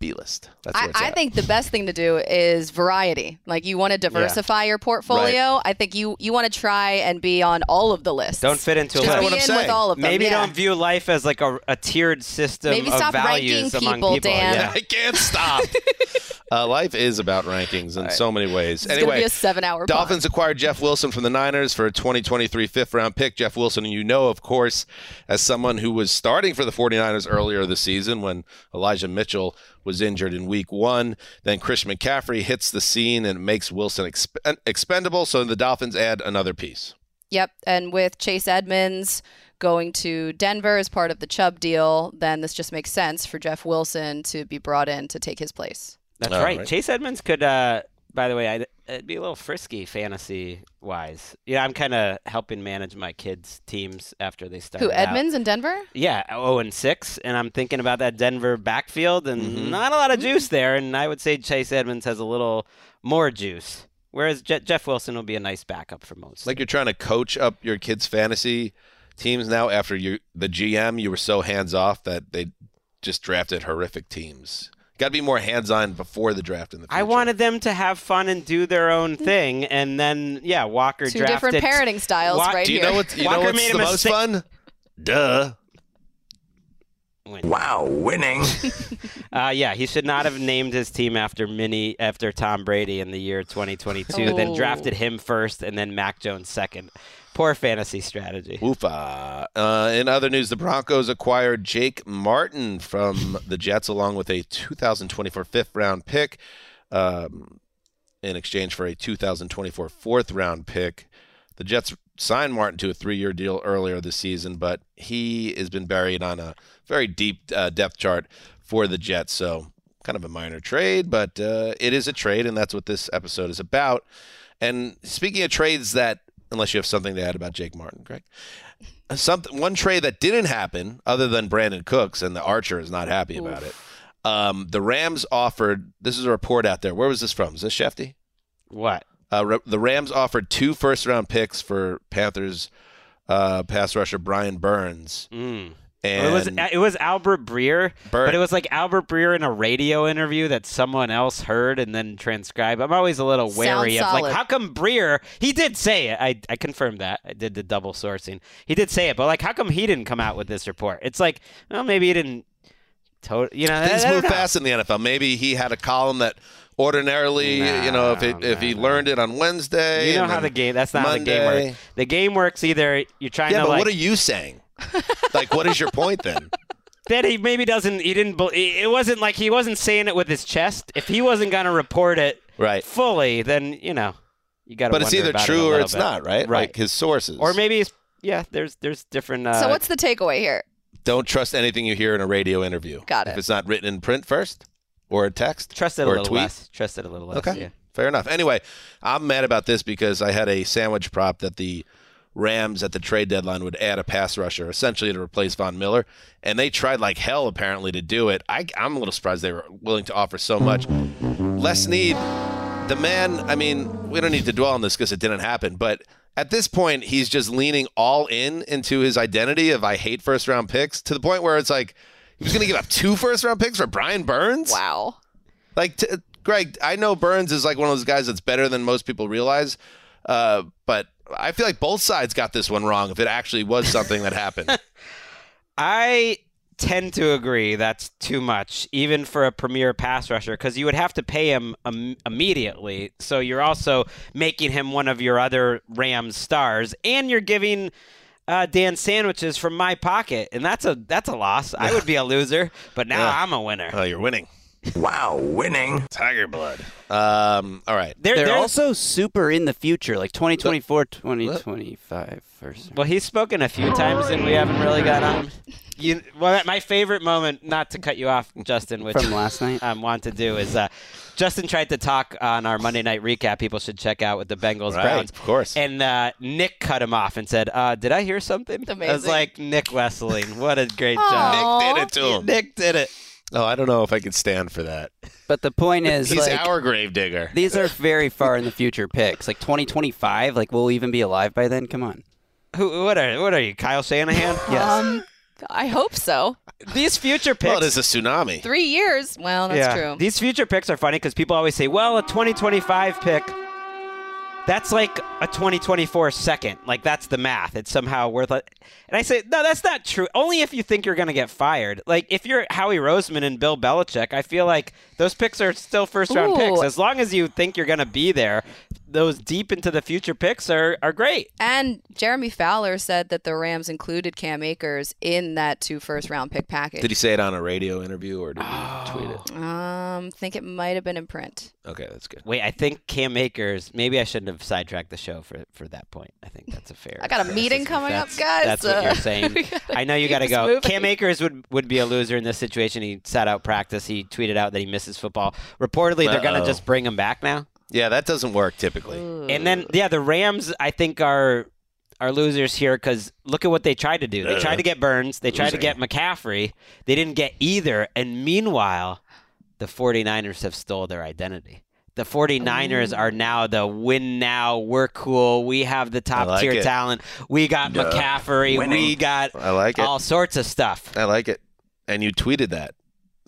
B list. That's I, I think the best thing to do is variety. Like you want to diversify your portfolio. I think you you want to try and be on all of the lists. Don't fit into a Just list. be in with all of them. Maybe yeah. don't view life as like a, a tiered system Maybe of stop values ranking among people, people. Dan. Yeah. I can't stop. uh, life is about rankings in so many ways. It's anyway, gonna be a seven-hour. Dolphins acquired Jeff Wilson from the Niners for a 2023 fifth round pick. Jeff Wilson, you know, of course, as someone who was starting for the 49ers earlier this season when Elijah Mitchell was injured in week one. Then Chris McCaffrey hits the scene and makes Wilson exp- expendable. So the Dolphins add another piece. Yep, and with Chase Edmonds going to Denver as part of the Chubb deal, then this just makes sense for Jeff Wilson to be brought in to take his place. That's All right. right. Chase Edmonds could, uh, by the way, I'd, it'd be a little frisky fantasy wise. Yeah, I'm kind of helping manage my kids' teams after they start. Who Edmonds in Denver? Yeah, 0 and 6, and I'm thinking about that Denver backfield, and Mm-hmm. not a lot of juice there. And I would say Chase Edmonds has a little more juice, whereas Je- Jeff Wilson will be a nice backup for most. Like you're trying to coach up your kids' fantasy teams now after you the GM you were so hands off that they just drafted horrific teams. Got to be more hands on before the draft in the future. I wanted them to have fun and do their own thing, and then yeah, Walker Two drafted different parenting styles Wa- right Do you here. know what? You Walker know what's made a the most mistake- fun? Duh. Wow, winning. Uh, yeah, he should not have named his team after Mini after Tom Brady in the year 2022. Then Oh. drafted him first, and then Mac Jones second. Poor fantasy strategy. Woofa. Uh, in other news, the Broncos acquired Jake Martin from the Jets along with a 2024 fifth round pick um, in exchange for a 2024 fourth round pick. The Jets signed Martin to a three year deal earlier this season, but he has been buried on a very deep uh, depth chart for the Jets. So, kind of a minor trade, but uh, it is a trade, and that's what this episode is about. And speaking of trades that, unless you have something to add about Jake Martin, Greg, something one trade that didn't happen, other than Brandin Cooks, and the Archer is not happy about it. Um, the Rams offered. This is a report out there. Where was this from? Is this Schefty? What? Uh, Ra- the Rams offered two first round picks for Panthers uh, pass rusher Brian Burns. Mm. And it was it was Albert Breer, Bur- but it was like Albert Breer in a radio interview that someone else heard and then transcribed. I'm always a little wary of solid. like how come Breer he did say it. I I confirmed that. I did the double sourcing. He did say it, but like how come he didn't come out with this report? It's like well maybe he didn't. To- you know things I- I move don't know. fast in the NFL. Maybe he had a column that ordinarily, you know, if it, if he learned it on Wednesday, You know how the game. That's not how the game works. The game works either you're trying Yeah, to but like. what are you saying? like, what is your point then? that he maybe doesn't. He didn't. bel- It wasn't like he wasn't saying it with his chest. If he wasn't going to report it Right. fully, then you know you got to. But it's either true or it's not, right? Right. Like his sources. Or maybe it's yeah. There's there's different. Uh, so what's the takeaway here? don't trust anything you hear in a radio interview. Got it. If it's not written in print first, or a text, trust it a or little tweet. less. Trust it a little less. Okay. Yeah. Fair enough. Anyway, I'm mad about this because I had a sandwich prop that the Rams at the trade deadline would add a pass rusher, essentially to replace Von Miller, and they tried like hell apparently to do it. I, I'm a little surprised they were willing to offer so much. Les Snead, the man. I mean, we don't need to dwell on this because it didn't happen, but at this point, he's just leaning all in into his identity of I hate first round picks to the point where it's like he was going to give up two first round picks for Brian Burns. Wow. Like, t- Greg, I know Burns is like one of those guys that's better than most people realize, uh, but I feel like both sides got this one wrong. If it actually was something that happened, I tend to agree that's too much, even for a premier pass rusher, because you would have to pay him Im- immediately. So you're also making him one of your other Rams stars, and you're giving uh, Dan sandwiches from my pocket, and that's a that's a loss. I would be a loser, but now Yeah. I'm a winner. oh, you're winning. Wow, winning. Tiger blood. Um, all right. There- They're there's- also super in the future, like 2024, 2025 or something. Well, he's spoken a few times, and we haven't really got on. You, well, my favorite moment, not to cut you off, Justin, which From last night? I want to do is uh, Justin tried to talk on our Monday night recap. People should check out with the Bengals Right, Browns, of course. And uh, Nick cut him off and said, uh, "Did I hear something?" I was like, "Nick Wesseling, what a great job!" Nick did it to him. Nick did it. Oh, I don't know if I could stand for that. But the point is, He's like, our grave digger. these are very far in the future picks. Like 2025, like we'll even be alive by then. Come on. Who? What are? What are you, Kyle Shanahan? Yes. Um, I hope so. These future picks. Well, it is a tsunami. Three years. Well, that's yeah. true. These future picks are funny because people always say, well, a 2025 pick, that's like a 2024 second. Like, that's the math. It's somehow worth it. And I say, no, that's not true. Only if you think you're going to get fired. Like, if you're Howie Roseman and Bill Belichick, I feel like those picks are still first round Ooh. picks. As long as you think you're going to be there, those deep into the future picks are, are great. And Jeremy Fowler said that the Rams included Cam Akers in that two first round pick package. Did he say it on a radio interview or did he tweet it? Um, think it might have been in print. Okay, that's good. Wait, I think Cam Akers, maybe I shouldn't have sidetracked the show for, for that point. I think that's a fair. I got a meeting criticism. coming up, guys. That's what Uh, you're saying. I know you got to go. moving. Cam Akers would, would be a loser in this situation. He sat out practice. He tweeted out that he misses football. Reportedly, they're gonna just bring him back now. Yeah, that doesn't work typically. And then, yeah, the Rams, I think, are are losers here because look at what they tried to do. They tried to get Burns. They tried to get McCaffrey. They didn't get either. And meanwhile, the 49ers have stole their identity. The 49ers are now the win now. We're cool. We have the top like tier it. talent. We got McCaffrey. We got I like it. all sorts of stuff. I like it. And you tweeted that.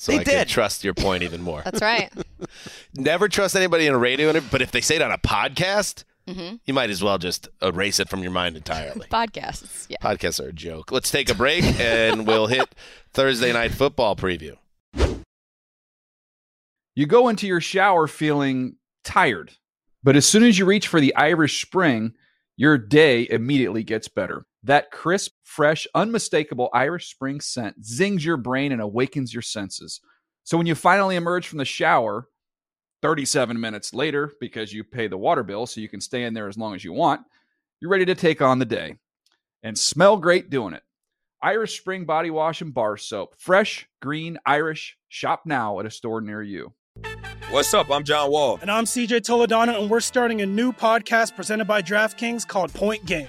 So They I did. trust your point even more. That's right. Never trust anybody in a radio interview, but if they say it on a podcast, Mhm. you might as well just erase it from your mind entirely. Podcasts. Yeah. Podcasts are a joke. Let's take a break and we'll hit Thursday night football preview. You go into your shower feeling tired, but as soon as you reach for the Irish Spring, your day immediately gets better. That crisp, fresh, unmistakable Irish Spring scent zings your brain and awakens your senses. So when you finally emerge from the shower, 37 minutes later, because you pay the water bill so you can stay in there as long as you want, you're ready to take on the day and smell great doing it. Irish Spring Body Wash and Bar Soap. Fresh, green, Irish. Shop now at a store near you. What's up? I'm John Wall. And I'm CJ Toledano, and we're starting a new podcast presented by DraftKings called Point Game.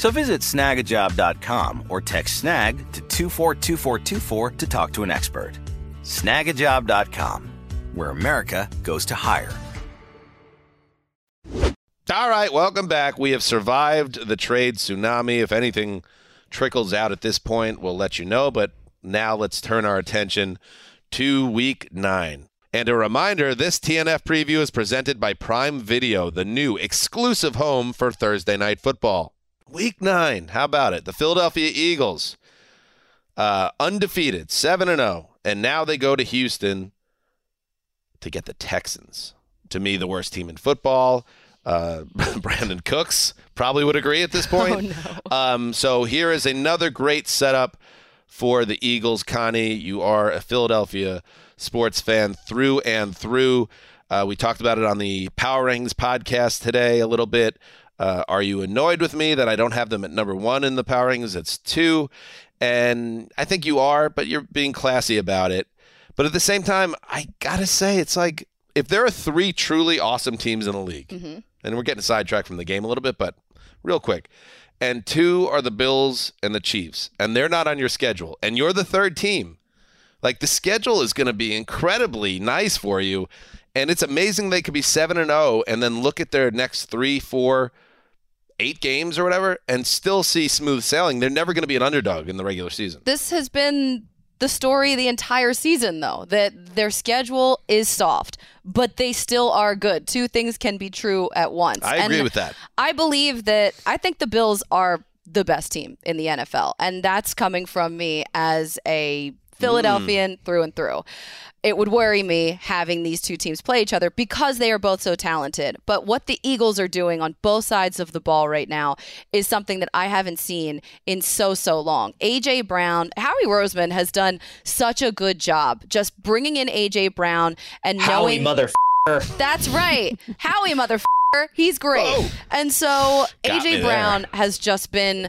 So visit snagajob.com or text snag to 242424 to talk to an expert. Snagajob.com, where America goes to hire. All right, welcome back. We have survived the trade tsunami. If anything trickles out at this point, we'll let you know. But now let's turn our attention to week nine. And a reminder this TNF preview is presented by Prime Video, the new exclusive home for Thursday night football. Week nine, how about it? The Philadelphia Eagles, uh, undefeated, 7 and 0. And now they go to Houston to get the Texans. To me, the worst team in football. Uh, Brandin Cooks probably would agree at this point. Oh, no. um, so here is another great setup for the Eagles. Connie, you are a Philadelphia sports fan through and through. Uh, we talked about it on the Power Rings podcast today a little bit. Uh, are you annoyed with me that I don't have them at number one in the Power Rings? It's two. And I think you are, but you're being classy about it. But at the same time, I got to say, it's like if there are three truly awesome teams in the league, Mhm. and we're getting sidetracked from the game a little bit, but real quick. And two are the Bills and the Chiefs, and they're not on your schedule, and you're the third team. Like the schedule is going to be incredibly nice for you, and it's amazing they could be seven and zero, and then look at their next three, four, eight games or whatever, and still see smooth sailing. They're never going to be an underdog in the regular season. This has been the story the entire season, though, that their schedule is soft, but they still are good. Two things can be true at once. I agree And with that. I believe that I think the Bills are the best team in the NFL, and that's coming from me as a Philadelphian mm. through and through. It would worry me having these two teams play each other because they are both so talented. But what the Eagles are doing on both sides of the ball right now is something that I haven't seen in so, so long. AJ Brown, Howie Roseman has done such a good job just bringing in AJ Brown and Howie knowing. motherfucker. That's right. Howie motherfucker. He's great. And so AJ there. Brown has just been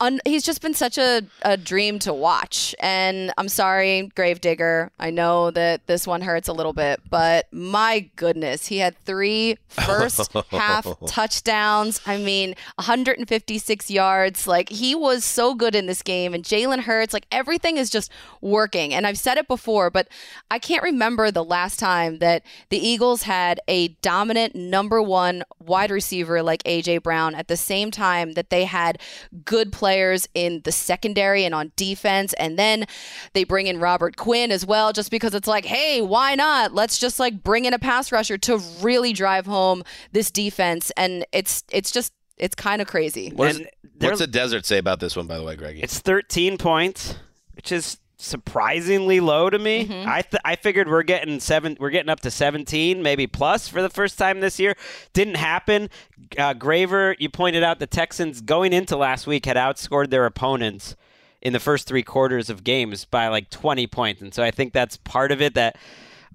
un- he's just been such a, a dream to watch. And I'm sorry, Gravedigger. I know that this one hurts a little bit, but my goodness, he had three first half touchdowns. I mean, 156 yards. Like he was so good in this game. And Jalen Hurts, like everything is just working. And I've said it before, but I can't remember the last time that the Eagles had a dominant number one wide receiver like AJ Brown at the same time that they had good players in the secondary and on defense. And then they bring in Robert Quinn as well, just because it's like, hey, why not? Let's just like bring in a pass rusher to really drive home this defense. And it's it's just it's kind of crazy. What is- what's the desert say about this one, by the way, Greggy? It's 13 points, which is surprisingly low to me. Mm-hmm. I th- I figured we're getting seven, we're getting up to 17, maybe plus for the first time this year. Didn't happen. Uh, Graver, you pointed out the Texans going into last week had outscored their opponents in the first three quarters of games by like 20 points, and so I think that's part of it. That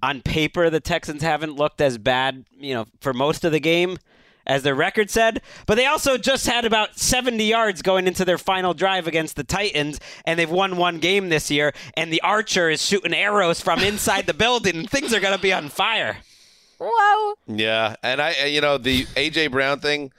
on paper the Texans haven't looked as bad, you know, for most of the game as their record said, but they also just had about 70 yards going into their final drive against the Titans, and they've won one game this year, and the Archer is shooting arrows from inside the building, and things are going to be on fire. Whoa. Yeah, and I, you know, the AJ Brown thing.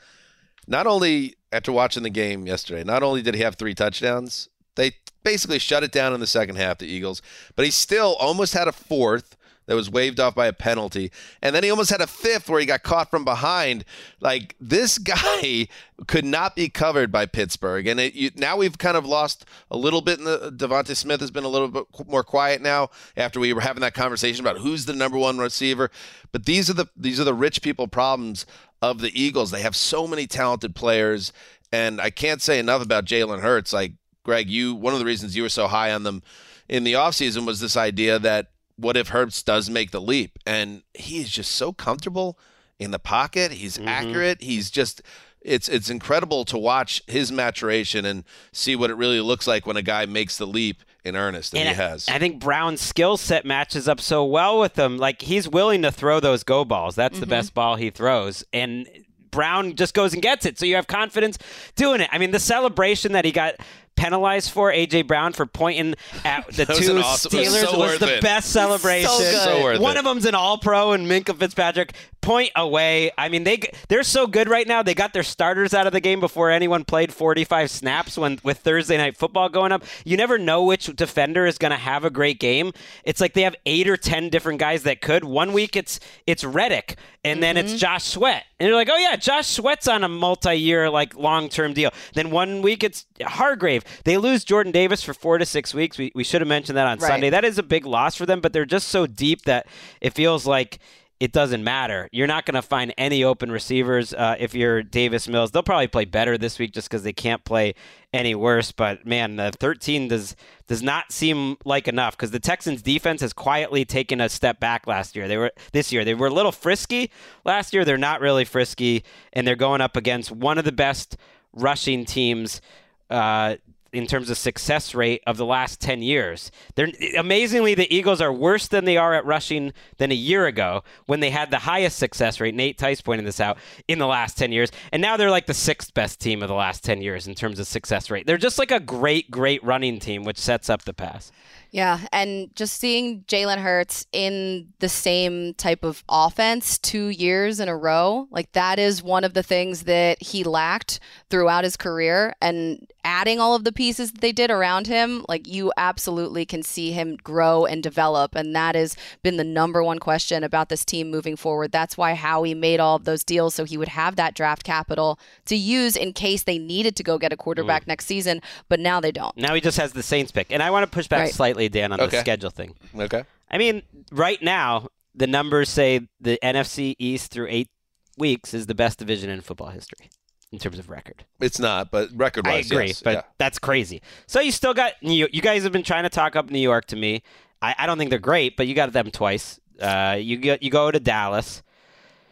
Not only after watching the game yesterday, not only did he have three touchdowns, they basically shut it down in the second half. The Eagles, but he still almost had a fourth that was waved off by a penalty, and then he almost had a fifth where he got caught from behind. Like this guy could not be covered by Pittsburgh, and it, you, now we've kind of lost a little bit. In the DeVonta Smith has been a little bit more quiet now after we were having that conversation about who's the number one receiver. But these are the these are the rich people problems of the Eagles. They have so many talented players, and I can't say enough about Jalen Hurts. Like Greg, you one of the reasons you were so high on them in the offseason was this idea that what if Hurts does make the leap? And he is just so comfortable in the pocket. He's mm-hmm. accurate. He's just it's it's incredible to watch his maturation and see what it really looks like when a guy makes the leap in earnest, and, he has. I think Brown's skill set matches up so well with him. Like he's willing to throw those go balls. That's the mm-hmm. best ball he throws, and Brown just goes and gets it. So you have confidence doing it. I mean, the celebration that he got penalized for AJ Brown for pointing at the two an awesome- it was Steelers so was the it. best celebration. So good. So worth One it. of them's an All Pro and Minkah Fitzpatrick. Point away. I mean, they they're so good right now. They got their starters out of the game before anyone played 45 snaps. When with Thursday night football going up, you never know which defender is going to have a great game. It's like they have eight or ten different guys that could. One week it's it's Reddick, and then it's mm-hmm. Josh Sweat, and you're like, oh yeah, Josh Sweat's on a multi-year like long-term deal. Then one week it's Hargrave. They lose Jordan Davis for four to six weeks. We we should have mentioned that on Right. Sunday. That is a big loss for them, but they're just so deep that it feels like it doesn't matter. You're not going to find any open receivers uh, if you're Davis Mills. They'll probably play better this week just because they can't play any worse. But man, the 13 does does not seem like enough because the Texans defense has quietly taken a step back last year. They were this year they were a little frisky last year. They're not really frisky, and they're going up against one of the best rushing teams. Uh, in terms of success rate of the last 10 years. They're amazingly the Eagles are worse than they are at rushing than a year ago when they had the highest success rate. Nate Tice pointed this out in the last 10 years. And now they're like the sixth best team of the last 10 years in terms of success rate. They're just like a great great running team which sets up the pass. Yeah, and just seeing Jalen Hurts in the same type of offense two years in a row, like that is one of the things that he lacked throughout his career. And adding all of the pieces that they did around him, like you absolutely can see him grow and develop. And that has been the number one question about this team moving forward. That's why Howie made all of those deals so he would have that draft capital to use in case they needed to go get a quarterback next season. But now they don't. Now he just has the Saints pick. And I want to push back Right. slightly Dan on Okay. the schedule thing. Okay. I mean, right now, the numbers say the NFC East through eight weeks is the best division in football history in terms of record. It's not, but record wise, I agree, yes. but yeah. that's crazy. So you still got New York. You guys have been trying to talk up New York to me. I, I don't think they're great, but you got them twice. Uh, you get you go to Dallas.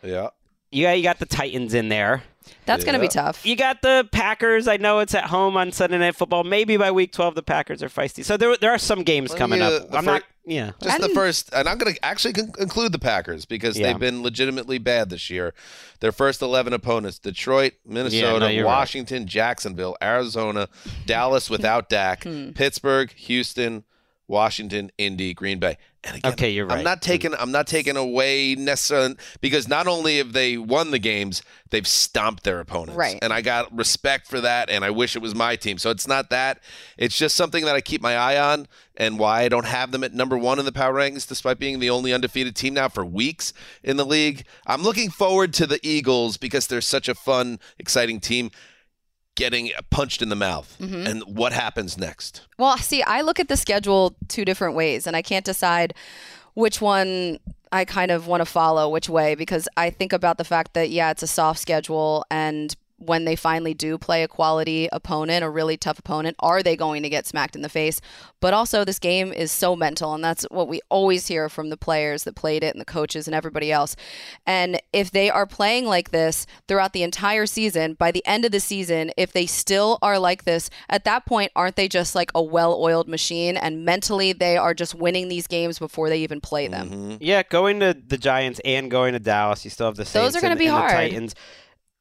Yeah. You got, you got the Titans in there. That's going to be tough. You got the Packers. I know it's at home on Sunday Night Football. Maybe by week 12, the Packers are feisty. So there, there are some games Well, coming yeah, up. I'm fir- not. Yeah. Just the first, and I'm going to actually con- include the Packers because Yeah. they've been legitimately bad this year. Their first 11 opponents Detroit, Minnesota, you're right. Washington, Jacksonville, Arizona, Dallas without Dak, Hmm. Pittsburgh, Houston, Washington, Indy, Green Bay. And again, Okay, you're right. I'm not taking I'm not taking away necessarily because not only have they won the games, they've stomped their opponents. Right. And I got respect for that and I wish it was my team. So it's not that. It's just something that I keep my eye on and why I don't have them at number 1 in the power rankings despite being the only undefeated team now for weeks in the league. I'm looking forward to the Eagles because they're such a fun, exciting team getting punched in the mouth. Mhm. And what happens next? Well, see, I look at the schedule two different ways, and I can't decide which one I kind of want to follow which way because I think about the fact that, yeah, it's a soft schedule and when they finally do play a quality opponent, a really tough opponent, are they going to get smacked in the face? But also, this game is so mental, and that's what we always hear from the players that played it and the coaches and everybody else. And if they are playing like this throughout the entire season, by the end of the season, if they still are like this, at that point, aren't they just like a well oiled machine? And mentally, they are just winning these games before they even play them. Mm-hmm. Yeah, going to the Giants and going to Dallas, you still have the Saints. Those are gonna and- be hard. Titans.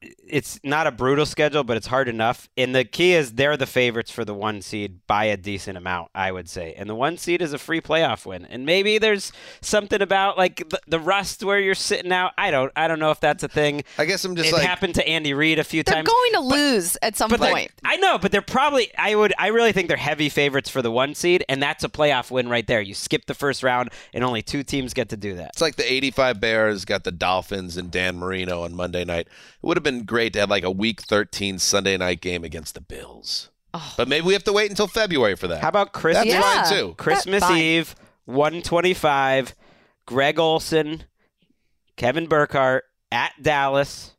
It's not a brutal schedule, but it's hard enough. And the key is they're the favorites for the one seed by a decent amount, I would say. And the one seed is a free playoff win. And maybe there's something about like the, the rust where you're sitting out. I don't, I don't know if that's a thing. I guess I'm just it like happened to Andy Reid a few times. They're going to lose at some But point. they- I know, but they're probably. I would. I really think they're heavy favorites for the one seed, and that's a playoff win right there. You skip the first round, and only two teams get to do that. It's like the 85 Bears got the Dolphins and Dan Marino on Monday night. It would have been great to have like a week 13 Sunday night game against the Bills. But maybe we have to wait until February for that. How about Christmas? That's fine too. Christmas Fine. Eve, 125. Greg Olsen, Kevin Burkhardt at Dallas.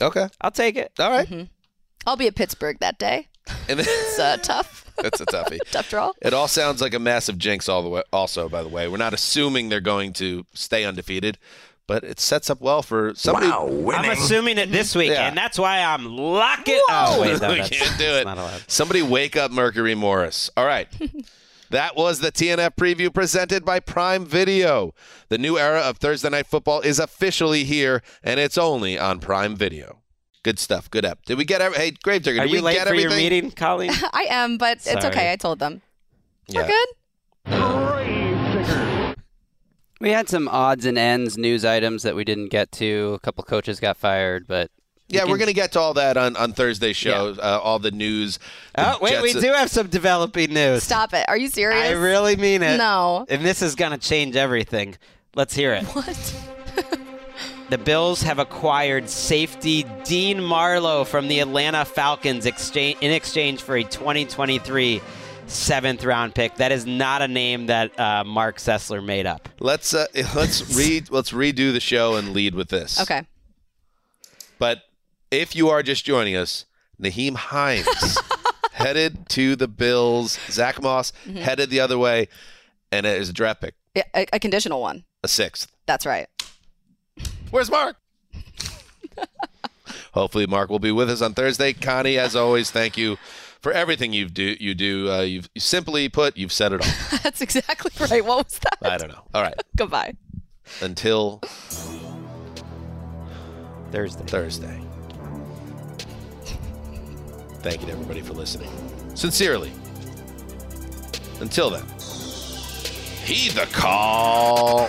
Okay. I'll take it. All right. Mm-hmm. I'll be at Pittsburgh that day. And then, It's uh, tough. that's a toughie. tough draw. It all sounds like a massive jinx all the way also by the way. We're not assuming they're going to stay undefeated, but it sets up well for somebody Wow! I'm assuming it this week, Yeah. and that's why I'm locking. Oh wait, no, we can't do it. Not. Somebody wake up Mercury Morris. All right. That was the TNF preview presented by Prime Video. The new era of Thursday Night Football is officially here, and it's only on Prime Video. Good stuff. Good app. Did we get every, hey Gravedigger? Are Did you we late get for everything? your meeting, Colleen? I am, but it's okay. I told them. Yeah. We're good. We had some odds and ends news items that we didn't get to. A couple coaches got fired, but we Yeah, we're going to get to all that on, on Thursday's show. Uh, all the news. The Oh, wait, we do have some developing news. Stop it. Are you serious? I really mean it. No. And this is going to change everything. Let's hear it. What? The Bills have acquired safety Dean Marlowe from the Atlanta Falcons exchange, in exchange for a 2023 seventh round pick. That is not a name that uh, Marc Sessler made up. Let's uh, let's read let's redo the show and lead with this. Okay. But if you are just joining us, Nyheim Hines headed to the Bills. Zach Moss Mhm. headed the other way, and it is a draft pick, Yeah, a, a conditional one. a sixth. That's right. Where's Marc? Hopefully, Marc will be with us on Thursday. Connie, as always, thank you for everything you do. You do. Uh, you've you simply put, you've said it all. That's exactly right. What was that? I don't know. All right. Goodbye. Until Thursday. Thursday. Thank you to everybody for listening. Sincerely. Until then, heed the call.